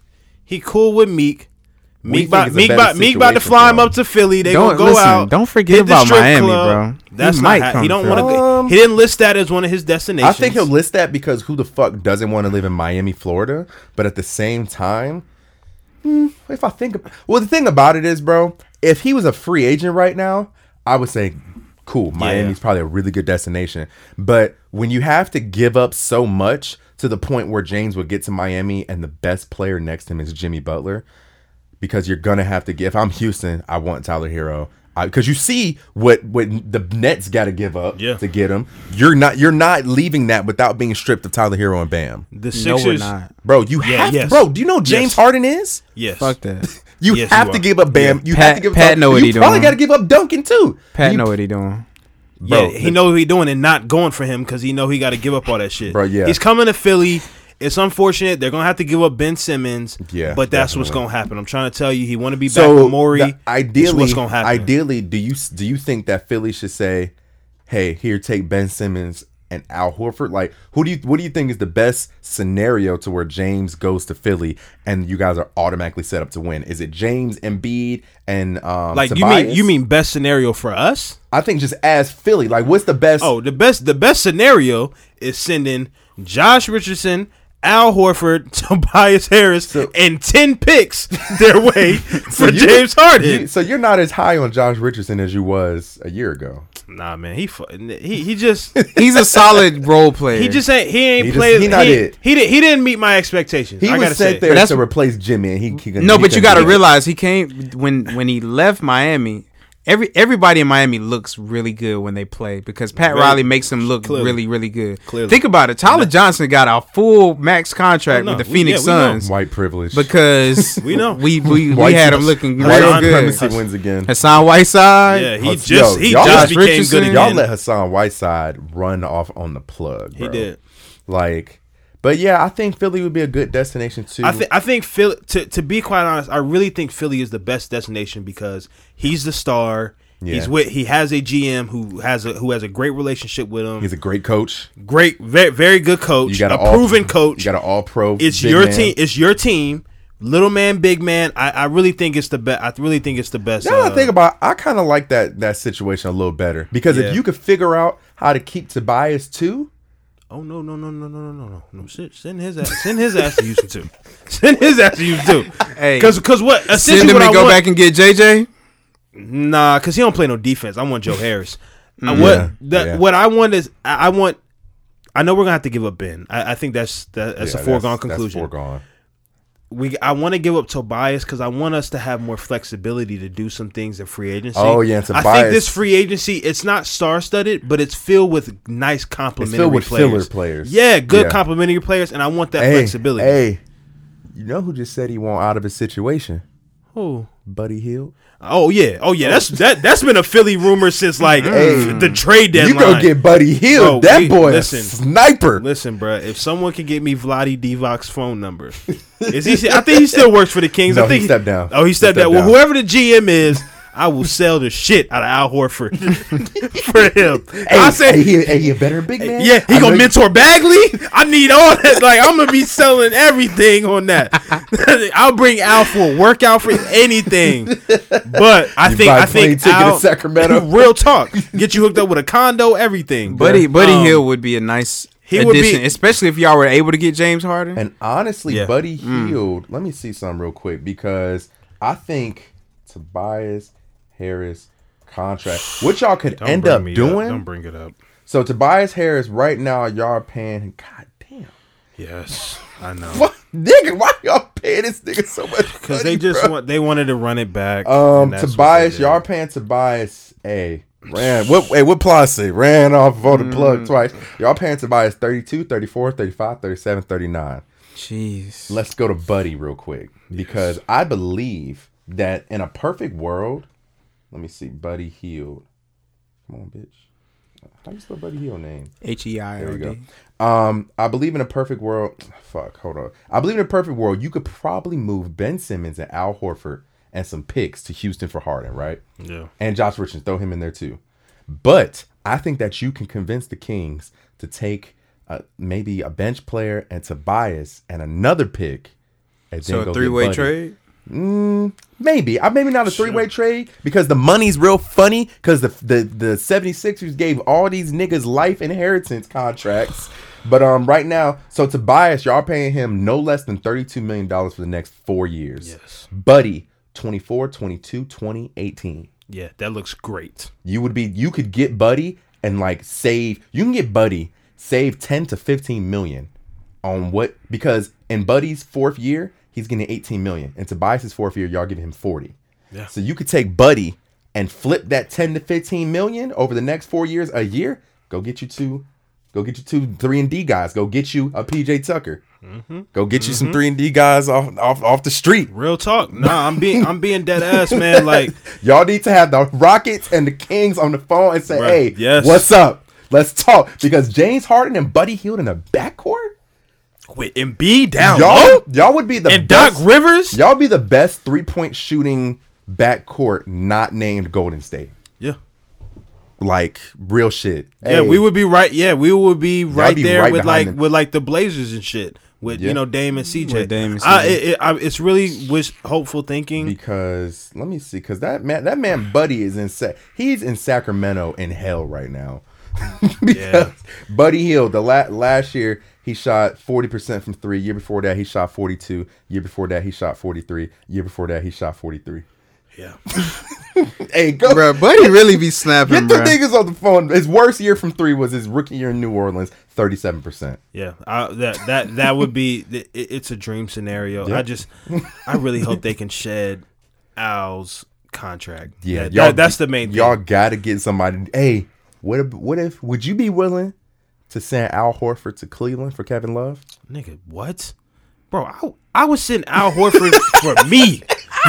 He cool with Meek. We Meek about Meek about Meek about to fly him him. up to Philly. They Don't- gonna go listen, out. don't forget hit the about strip Miami, club. bro. He That's might not. ha- come he don't want to. Um, he didn't list that as one of his destinations. I think he'll list that because who the fuck doesn't want to live in Miami, Florida? But at the same time, hmm, if I think, ab- well, the thing about it is, bro, if he was a free agent right now, I would say, cool, Miami's probably a really good destination. But when you have to give up so much to the point where James would get to Miami and the best player next to him is Jimmy Butler, because you're gonna have to give. If I'm Houston, I want Tyler Herro. Because you see what what the Nets got to give up Yeah. to get him. You're not you're not leaving that without being stripped of Tyler Herro and Bam, the No, we're Sixers. not. bro. You Yeah, have yes. bro. Do you know James Yes. Harden is? Yes. Fuck that. You Yes, have you to are. give up Bam. You Pat- have to give Pat up. know what you he probably got to give up Duncan too. Pat You- know what he doing. Yeah, Bro, he the- know what he doing and not going for him because he know he got to give up all that shit. Bro, yeah. he's coming to Philly. It's unfortunate they're gonna have to give up Ben Simmons. Yeah, but that's what's gonna happen. I'm trying to tell you, he want to be back So with Morey. ideally, what's gonna happen? ideally, do you do you think that Philly should say, hey, here, take Ben Simmons and Al Horford? Like, who do you what do you think is the best scenario to where James goes to Philly and you guys are automatically set up to win? Is it James, Embiid, and um, Like you mean you mean best scenario for us? I think just as Philly, like, what's the best? Oh, the best the best scenario is sending Josh Richardson, Al Horford, Tobias Harris, and ten picks their way for you- James Harden. you- so you're not as high on Josh Richardson as you was a year ago. nah, man, he he he just He's a solid role player. he just ain't he ain't He just- played. he not he, it. He did he didn't meet my expectations. He I was gotta sent say. there But that's- to replace Jimmy, and he, he no, he but you got to realize he came when when he left Miami. Every everybody in Miami looks really good when they play because Pat Very- Riley makes them look clearly. really really good. Clearly. Think about it. Tyler Johnson got a full max contract Oh, with the we- Phoenix yeah, we know. Suns white privilege because We know. we we, we had him looking white real Hassan good. supremacy wins again. Hassan Whiteside. Yeah, he Hus- just yo, he y'all- just Josh became Richardson. good again. Y'all let Hassan Whiteside run off on the plug. he did. Like, but yeah, I think Philly would be a good destination too. I think I think Philly. To to be quite honest, I really think Philly is the best destination because he's the star. Yeah. He's with. He has a GM who has a who has a great relationship with him. he's a great coach. great, very very good coach. You got a all- proven coach. You got an all pro. it's your team. It's your team. Little man, big man. I, I really think it's the best. I really think it's the best. Now that I uh, think about, I kind of like that that situation a little better because Yeah. if you could figure out how to keep Tobias too, Oh no no no no no no no no no! Shit, Send his ass. Send his ass to Houston too. Send his ass to Houston too. Hey, Because because what Send him what I go want, back and get JJ. Nah, because he don't play no defense. I want Joe Harris. Uh, Yeah, what that yeah. what I want is I, I want. I know we're gonna have to give up Ben. I, I think that's that, that's Yeah, a foregone that's conclusion. foregone. We I want to give up Tobias because I want us to have more flexibility to do some things in free agency. Oh, yeah, and I think this free agency it's not star studded, but it's filled with nice complementary with players. filler players. Yeah, good Yeah. complementary players, and I want that Hey, flexibility. hey, you know who just said he won't out of his situation? Who? Buddy Hield. Oh yeah, oh yeah. That's oh. that. That's been a Philly rumor since like Hey. the trade deadline. You go get Buddy Hield. Bro, that we- boy, listen. a sniper. Listen, bro. If someone can get me Vlade Divac's phone number, is he? I think he still works for the Kings. No, I think he stepped down. Oh, he stepped, He stepped down. Well, down. whoever the GM is, I will sell the shit out of Al Horford for him. Hey, I say, hey, he, hey, he a better big man. yeah, he I gonna you- mentor Bagley. I need all that. Like I'm gonna be selling everything on that. I'll bring Al for a workout for anything. But I You think buy I a think ticket to Al, Sacramento. real talk, get you hooked up with a condo, everything. Buddy Buddy Um, Hield would be a nice he addition, would be- especially if y'all were able to get James Harden. And honestly, Yeah. Buddy Hield, let me see something real quick because I think Tobias Harris contract, what y'all could Don't end up doing. Don't bring it up. so Tobias Harris, right now, y'all paying. God damn, Yes, I know. what nigga? Why y'all paying this nigga so much? Because they just bro? want they wanted to run it back. Um, and that's what Tobias, y'all paying Tobias a ran what? Hey, what plot say? Ran off voted Mm. plug twice. Y'all paying Tobias 32, 34, 35, 37, 39. Jeez. Let's go to Buddy real quick because I believe that in a perfect world, let me see, Buddy Hield. Come on, bitch. How you spell Buddy Hield name? H E I There L we go. Um, I believe in a perfect world. Fuck, hold on. I believe in a perfect world, you could probably move Ben Simmons and Al Horford and some picks to Houston for Harden, right? Yeah. And Josh Richardson, throw him in there too. But I think that you can convince the Kings to take uh, maybe a bench player and Tobias and another pick. And So a three way Buddy. Trade. Maybe. I maybe not a three way trade because the money's real funny because the, the the 76ers gave all these niggas life inheritance contracts. But um right now, so Tobias, y'all paying him no less than $32 million for the next four years. Yes. Buddy, 24, 22, 20, 18. Yeah, that looks great. You would be you could get Buddy and like save you can get Buddy save 10 to 15 million on what because in Buddy's fourth year, he's getting 18 million. And Tobias's fourth year, y'all giving him 40. Yeah. So you could take Buddy and flip that 10 to 15 million over the next four years, a year. Go get you two, go get you two three and D guys. Go get you a PJ Tucker. Mm-hmm. Go get you some three and D guys off off off the street. Real talk. Nah, I'm being I'm being dead ass, man. Like Y'all need to have the Rockets and the Kings on the phone and say, Bruh, "Hey, yes. what's up? Let's talk." Because James Harden and Buddy Hield in the backcourt, with Embiid down y'all, low y'all would be the and best, Doc Rivers. Y'all be the best three point shooting backcourt not named Golden State. Yeah. like real shit. Yeah, Hey, we would be right. Yeah, we would be right be there right with like them. with like the Blazers and shit with Yeah. you know Dame and CJ. With Dame and I, it, it, I, it's really wish hopeful thinking. because let me see, because that man, that man, Buddy is in. Sa- he's in Sacramento in hell right now. because Yeah. Buddy Hield, the la- last year he shot forty percent from three. Year before that he shot forty two. Year before that he shot forty three. Year before that he shot forty three. yeah, Hey, go bro. Buddy really be snapping, Get the bro. niggas on the phone. His worst year from three was his rookie year in New Orleans, thirty-seven percent. yeah. I, that that that would be. It, it's a dream scenario. Yeah. I just, I really hope they can shed Al's contract. Yeah, That- y'all. that- that's the main thing. Y'all gotta get somebody. Hey, what if? What if? Would you be willing to send Al Horford to Cleveland for Kevin Love? Nigga, what? Bro, I, I was sending Al Horford for me.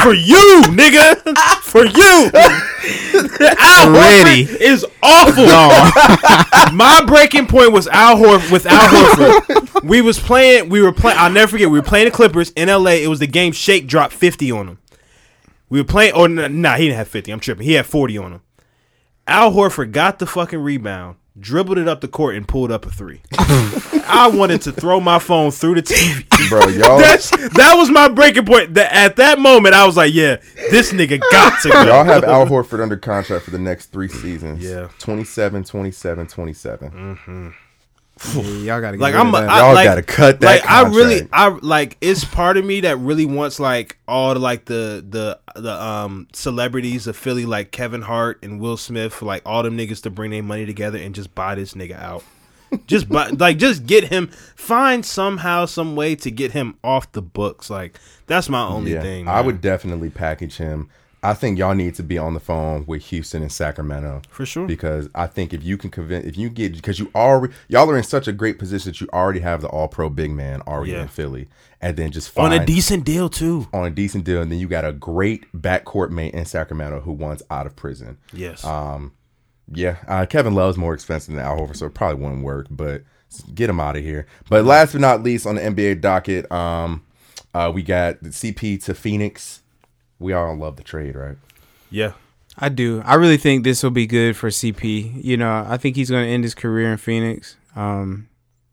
For you, nigga. For you. Al Ready. Horford is awful. My breaking point was Al Horford with Al Horford. we was playing, we were playing, I'll never forget, we were playing the Clippers in LA. It was the game Shake dropped 50 on him. We were playing, or n- nah, he didn't have 50. I'm tripping. He had 40 on him. Al Horford got the fucking rebound, dribbled it up the court, and pulled up a three. I wanted to throw my phone through the TV. Bro, y'all. That's that was my breaking point. That at that moment, I was like, "Yeah, this nigga got to go." Y'all have Al Horford under contract for the next three seasons. Yeah. 27, 27, 27. Yeah, y'all gotta get Like rid I'm, of that. I, Y'all like, gotta cut that Like I really. I like. It's part of me that really wants like all the like the the the um celebrities of Philly, like Kevin Hart and Will Smith, like all them niggas to bring their money together and just buy this nigga out. just buy, like, just get him. Find somehow, some way to get him off the books. Like that's my only Yeah, thing. I would definitely package him. I think y'all need to be on the phone with Houston and Sacramento For sure. Because I think if you can convince, if you get, because you already, y'all are in such a great position that you already have the All Pro big man already Yeah. in Philly, and then just on a decent deal too. on a decent deal, and then you got a great backcourt mate in Sacramento who wants out of prison. Yes. Yeah, uh, Kevin Love's more expensive than Al Horford, so it probably wouldn't work. But get him out of here. But last but not least, on the NBA docket, um, uh, we got the CP to Phoenix. We all love the trade, right? yeah. I do. I really think this will be good for CP. You know, I think he's going to end his career in Phoenix, um,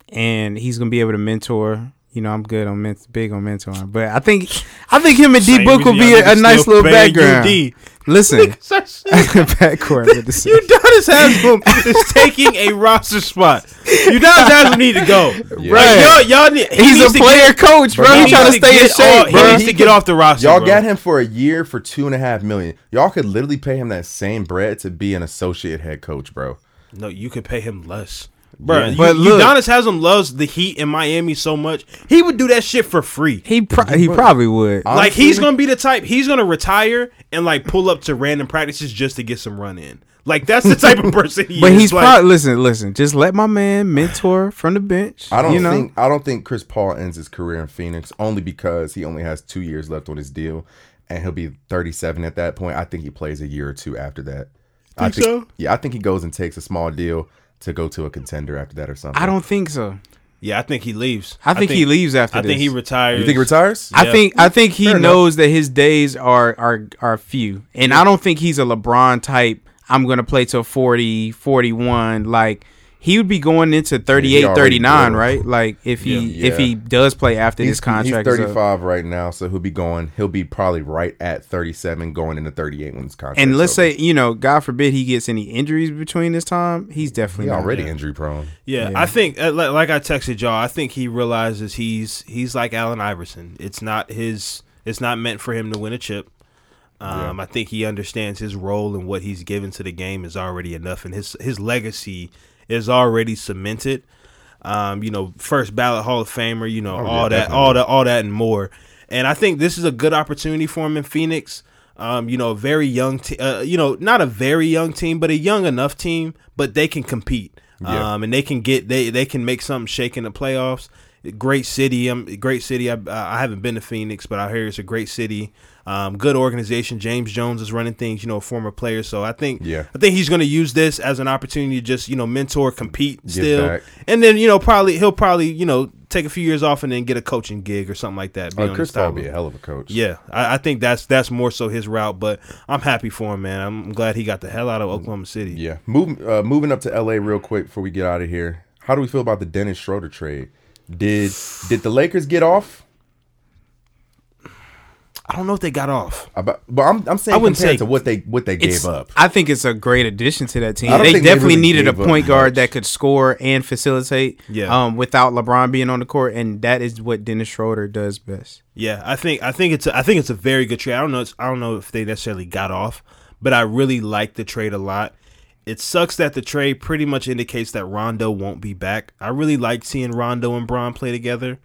and he's going to be able to mentor. You know, I'm good on men- big on mentoring, but I think I think him and D Same Book will be a, a nice little paying background. UD. Listen, Such- backcourt with the Udonis Haslem is taking a roster spot. Udonis Haslem need to go. Yeah. Like, Right. y'all, y'all need, he He's needs a to player Get, coach, bro. Bro, He's he trying to stay in get shape, off- bro. He needs to get off the roster. Y'all bro. got him for a year for two and a half million. Y'all could literally pay him that same bread to be an associate head coach, bro. No, you could pay him less. Bro, Yeah. But look- Udonis Haslem loves the Heat in Miami so much. He would do that shit for free. He pro- he probably would. I- like he's gonna be the type. He's gonna retire and like pull up to random practices just to get some run in. Like that's the type of person he is. But is. he's like, probably listen, listen. Just let my man mentor from the bench. I don't you know? think I don't think Chris Paul ends his career in Phoenix only because he only has two years left on his deal, and he'll be 37 at that point. I think he plays a year or two after that. I Think so? Yeah, I think he goes and takes a small deal to go to a contender after that or something. I don't think so. yeah, I think he leaves. I think he leaves after that. I think he retires. You think he retires? I Yeah. think I think he Fair enough. knows that his days are are are few. And I don't think he's a LeBron type. I'm going to play till 40, 41 like he would be going into 38, already 39, will. right? Like if he Yeah. if he does play after He's, this contract he's is up. 35 right now, so he'll be going. He'll be probably right at 37, going into 38 when his contract. And let's say, you know, God forbid he gets any injuries between this time, he's definitely he's not. already injury prone. Yeah, Yeah. I think uh, like, like I texted y'all. I think he realizes he's he's like Allen Iverson. It's not his. It's not meant for him to win a chip. Um, I think he understands his role and what he's given to the game is already enough, and his his legacy is already cemented. Um, you know, first ballot Hall of Famer. You know, Oh, yeah, all that, definitely. all that, all that, and more. And I think this is a good opportunity for him in Phoenix. Um, you know, a very young, te- uh, you know, not a very young team, but a young enough team, but they can compete. Yeah. Um, and they can get they they can make something shake in the playoffs. Great city. Um, great city. I, I haven't been to Phoenix, but I hear it's a great city. Um, good organization. James Jones is running things. You know, a former player. So I think Yeah. I think he's going to use this as an opportunity to just you know mentor, compete still, back. and then you know probably he'll probably you know take a few years off and then get a coaching gig or something like that. be Uh, Chris Paul be a hell of a coach. yeah, I, I think that's that's more so his route, but I'm happy for him, man. I'm glad he got the hell out of Oklahoma City. Yeah. Move, uh, moving up to LA real quick before we get out of here. How do we feel about the Dennis Schroeder trade? Did did the Lakers get off? I don't know if they got off. About, but I'm I'm saying I wouldn't compared say- to what they what they gave up. I think it's a great addition to that team. They think they definitely really needed a point guard much. that could score and facilitate. Yeah. Um, without LeBron being on the court, and that is what Dennis Schroeder does best. Yeah, I think I think it's a, I think it's a very good trade. I don't know I don't know if they necessarily got off, but I really like the trade a lot. It sucks that the trade pretty much indicates that Rondo won't be back. I really like seeing Rondo and Bron play together.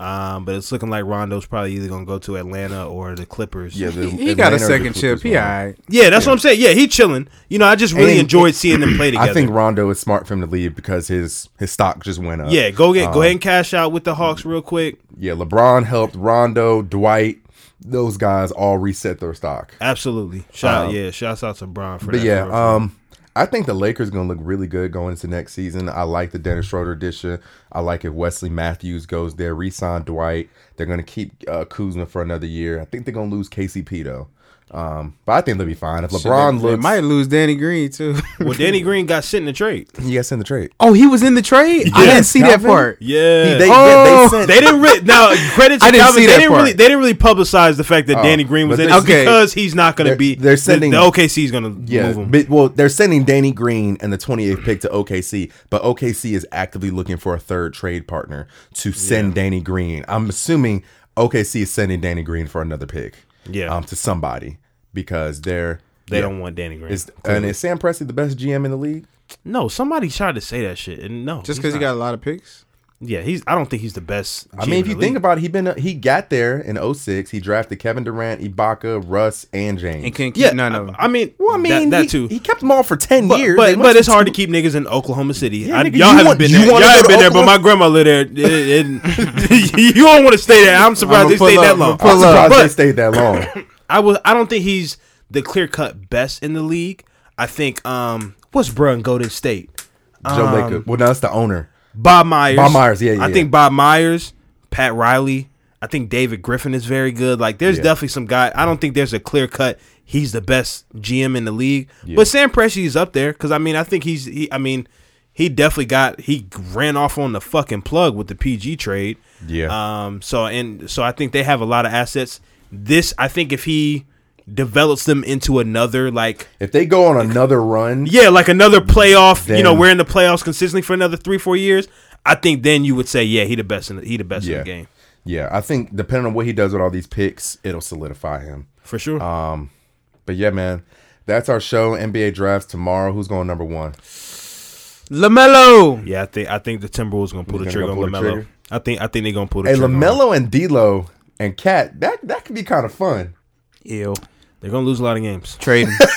Um, but it's looking like Rondo's probably either gonna go to Atlanta or the Clippers. Yeah, the He, he got a Atlanta or the second chip. He one. all right. Yeah, that's what I'm saying. Yeah, he chilling. You know, I just really And- enjoyed seeing them play together. I think Rondo is smart for him to leave because his his stock just went up. Yeah, go get go Um, ahead and cash out with the Hawks real quick. Yeah, LeBron helped Rondo, Dwight, those guys all reset their stock. Absolutely. Shout Um, yeah, shouts out to Bron for But that. But yeah, um, I think the Lakers gonna look really good going into next season. I like the Dennis Schroeder addition. I like if Wesley Matthews goes there, resign Dwight. They're gonna keep uh, Kuzma for another year. I think they're gonna lose KCP though. Um, but I think they'll be fine. If LeBron They looks, might lose Danny Green too. well, Danny Green got sent in the trade. he gets in the trade. oh, he was in the trade. I didn't see that part. Yeah, He- they, Oh, they, they sent, They didn't really now credit to I didn't Calvin. see they that didn't part. really they didn't really publicize the fact that Oh, Danny Green was in they- it Okay. because he's not going to be. they're sending- the, the OKC is going to Yeah, move him. but, well, they're sending Danny Green and the 28th pick to OKC, but OKC is actively looking for a third trade partner to send Danny Green. I'm assuming OKC is sending Danny Green for another pick, Yeah. um, to somebody because they're they yeah. don't want Danny Green. Is, and is Sam Presti the best GM in the league? no, somebody tried to say that shit, and no, Just because he got a lot of picks. yeah, he's. I don't think he's the best. I mean, if you think about it, he been he got there in 06. He drafted Kevin Durant, Ibaka, Russ, and James. And couldn't keep yeah, none of them. I mean, well, I mean, that, that he, too. He kept them all for 10 But, years. but, but it's have hard to keep niggas in Oklahoma City. Yeah, I, nigga, y'all haven't want- been there. Y'all haven't to been there, but my grandma lived there. It- it- you don't want to stay there. I'm surprised I'ma they stayed up, that long. I'm surprised But- they stayed that long. I was I don't think he's the clear cut best in the league. I think um what's bruh in Golden State? Joe Um, Lacob. Well, no, that's the owner. Bob Myers. Bob Myers, yeah, yeah, I yeah. think Bob Myers, Pat Riley. I think David Griffin is very good. Like there's Yeah. definitely some guy. I don't think there's a clear cut. He's the best GM in the league. But Sam Presti is up there because I mean I think he's he. I mean he definitely got he ran off on the fucking plug with the PG trade. Yeah. Um. So and so I think they have a lot of assets. This I think if he develops them into another like If they go on another run, yeah like another playoff. you know Then- we're in the playoffs consistently for another three four years. I think then you would say yeah he the best in the, he the best in the game yeah. I think depending on what he does with all these picks, it'll solidify him. for sure. Um, but yeah, man, that's our show. NBA drafts tomorrow. Who's going number one? Lamelo. yeah, I think I think the Timberwolves gonna pull the He's trigger gonna on pull the Lamelo. I think I think they're gonna pull the Hey, trigger. on. Lamelo and D'Lo and Cat. That that could be kind of fun. Ew. They're gonna lose a lot of games. Trade him.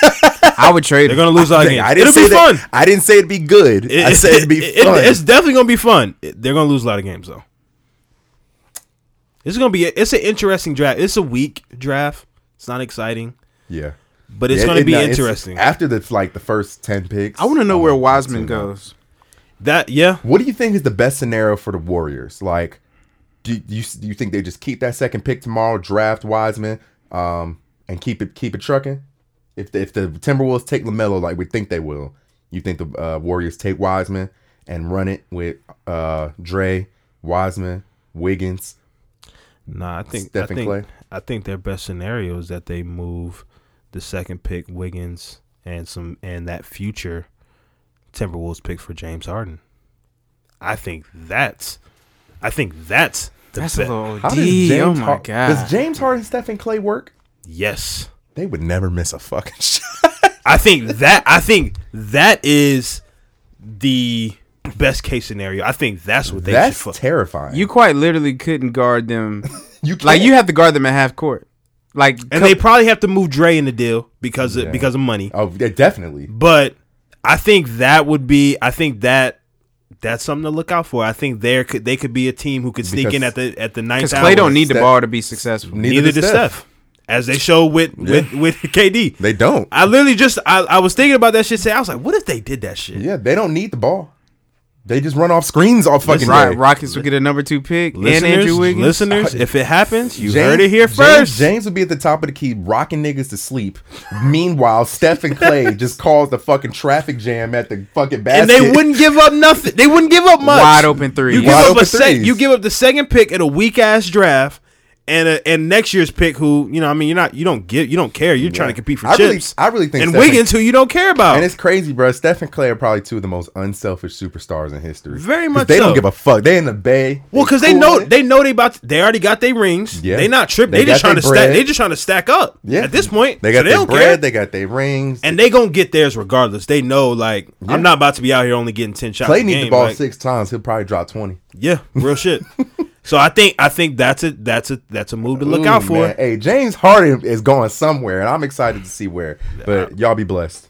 I would trade They're him. gonna lose a lot of games. I didn't It'll say be that, fun. I didn't say it'd be good. I said it'd be it- fun. it's definitely gonna be fun. They're gonna lose a lot of games though. It's gonna be. It's an interesting draft. It's a weak draft. It's not exciting, yeah, but it's Yeah, gonna it- be no, interesting. after the like the first ten picks. I want to know oh, where Wiseman goes. that yeah. What do you think is the best scenario for the Warriors? Like, do you do you think they just keep that second pick tomorrow, draft Wiseman, um, and keep it keep it trucking? If the, if the Timberwolves take Lamelo like we think they will, you think the uh, Warriors take Wiseman and run it with uh, Dre, Wiseman, Wiggins? Nah, I think I think Clay? I think their best scenario is that they move the second pick Wiggins and some and that future Timberwolves pick for James Harden. I think that's I think that's the That's best. a little How does D. James Oh my Har- god. Does James Harden, Steph, and Clay work? yes. They would never miss a fucking shot. I think that I think that is the best case scenario. I think that's what they That's should. Fu- terrifying. you quite literally couldn't guard them. you like can't. you have to guard them at half court. Like and they probably have to move Dre in the deal because Yeah. of, because of money. Oh, yeah, definitely. But I think that would be. I think that that's something to look out for. I think there could they could be a team who could sneak in at the at the ninth Because hour. Clay don't need the ball to be successful. Neither neither does does Steph. Steph. As they show with with with KD. They don't. I literally just I, I was thinking about that shit. Say I was like, what if they did that shit? Yeah, they don't need the ball. They just run off screens all fucking Right, day. Rockets will get a number two pick and Listeners, Andrew Wiggins. listeners, uh, if it happens, you James- heard it here first. James, would be at the top of the key, rocking niggas to sleep. Meanwhile, Steph and Clay just caused the fucking traffic jam at the fucking basket. and they wouldn't give up nothing. They wouldn't give up much. Wide open three. You give Wide up a sec- You give up the second pick at a weak ass draft, and a, and next year's pick, who you know, I mean, you're not, you don't get, you don't care. You're trying to compete for I really- chips. I really think and Steph Wiggins, who you don't care about. And it's crazy, bro. Steph and Clay are probably two of the most unselfish superstars in history. Very much They so. don't give a fuck. They in the bay. well, because they know they know they about to, they already got their rings. Yeah. They not tripping. They They, just trying to stack. They just trying to stack up. Yeah. At this point, They got so they their bread. care. They got their rings. and they gonna get theirs regardless. They know, like, Yeah. I'm not about to be out here only getting ten shots. Clay needs the ball like, six times. He'll probably drop twenty. Yeah, real shit. So I think I think that's a that's a that's a move to look Ooh, out for. man. Hey, James Harden is going somewhere, and I'm excited to see where. But y'all be blessed.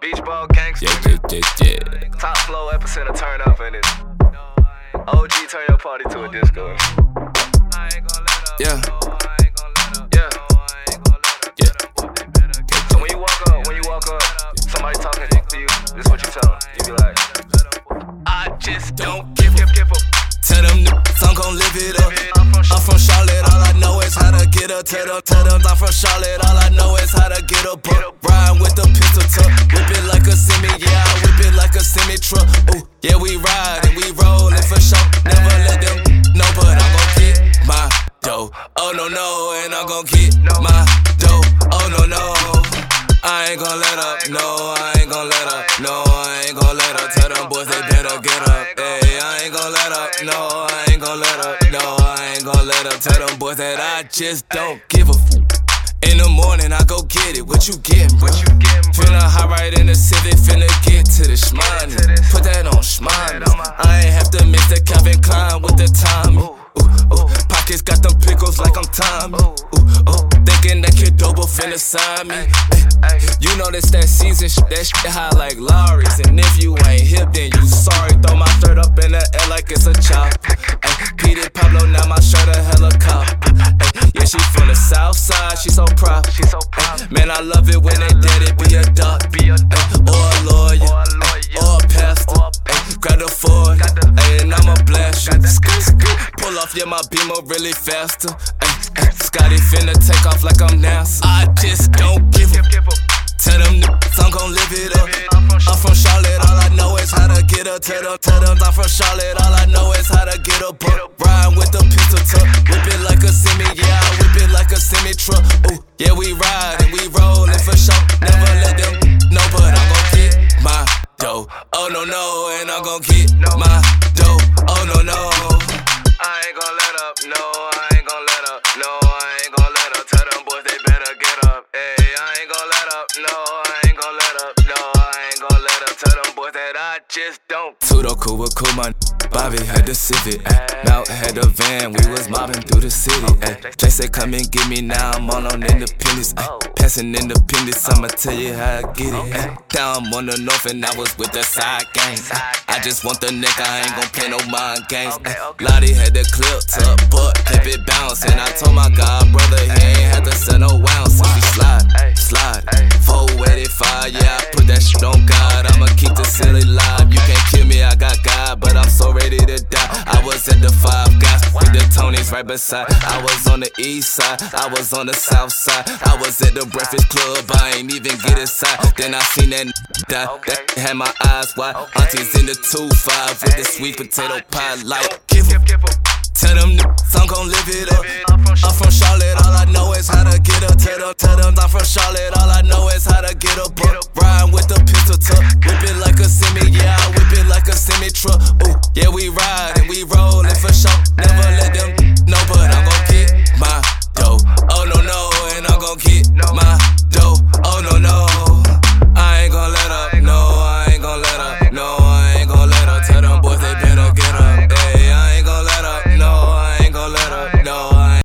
Beach ball gangster. Yeah, yeah, yeah, yeah. Top flow epicenter turn up in it. OG turn your party to a disco. Yeah. Yeah. Somebody talking to you, this what you tell them. You be like, I just don't give give, a give, a. Tell them niggas I'm gon' live it up. I'm from Charlotte, all I know is how to get up. Tell them, tell them I'm from Charlotte, all I know is how to get up. up. Ride with the pistol tuck, whip it like a semi, yeah, I whip it like a semi truck. Ooh, yeah, we ride and we rollin' for sure. Never let them know, but I'm gon' get my dough. Oh no no, and I'm gon' get my dough. Oh no no. I ain't gon' let up, no, I ain't gon' let up, no, I ain't gon' let up. Tell them boys they better get up, hey, I ain't gon' let up, no, I ain't gon' let up, no, I ain't gon' let up. Tell them boys that I just don't give a f. In the morning, I go get it. What you getting, bro? you getting, bro? Finna hop right in the Civic, finna get to the shmoney. Put that on shmoney. I ain't have to mix the Calvin Klein with the Tommy. Ooh, ooh. Pockets got them pickles like I'm Tommy. Ooh, ooh. Thinking that kid dope finna sign me. You know this that season, sh- that shit high like Lowry's. And if you ain't hip, then you sorry. Throw my shirt up in the air like it's a chop. Ay, Peter Pablo, now my shirt a helicopter. Ay, yeah, she from the south side, she so proud. She so proud. Man, I love it when they did it, be a duck. Be a duck. Ay, Or a lawyer, Or a lawyer. or a pastor. Or a Ay, Grab the Ford, Got the- ay, and I'ma blast you. Pull off, yeah, my beamer really faster. Ay, ay, Scotty finna take off like I'm NASA. I just don't give a. Tell them niggas I'm gon' live it up. I'm from Charlotte, all I know is how to get up. Tell them, tell them I'm from Charlotte, all I know is how to get up. up. Ride with the pistol tuck, whip it like a semi, yeah, I whip it like a semi truck. Ooh, yeah, we ride and we rollin' for sure. Never let them know, but I'm gon' get my dough. Oh no no, and I'm gon' get my dough. Oh no no. I ain't gon' let up, no, I just don't. Tudo cool with cool, my Bobby had the Civic. Ay. Mount had the van, we was mobbing through the city. Ay. Jay said, come and get me now, I'm all on independence. Ay. Passing independence, I'ma tell you how I get it. Eh. Ay. Now I'm on the north and I was with the side gang. I just want the neck, I ain't gon' play no mind games. Lottie had the clip tuck, but kept it bouncing. I told my god brother he ain't had to send no ounce. If he slide, slide. 485, yeah, I put that shit on God. I'ma keep the silly live. You can't kill me, I got God, but I'm so ready to die. I was at the five guys with the Tonys right beside. I was on the east side, I was on the south side. I was at the breakfast club, I ain't even get inside. Then I seen that die. That had my eyes wide. Aunties in the 2-5 with the sweet potato pie. Like, give a Give, give a. Tell them niggas I'm gon' live it up. I'm from Charlotte, all I know is how to get up. Tell them, tell them I'm from Charlotte, all I know is how to get up. Riding with the pistol tuck, whip it like a semi, yeah, I whip it like a semi truck. Ooh, yeah, we ride and we rollin' for sure. Never let them know, but I'm gon' get my dough. Oh no no, and I'm gon' get my dough. Oh no no.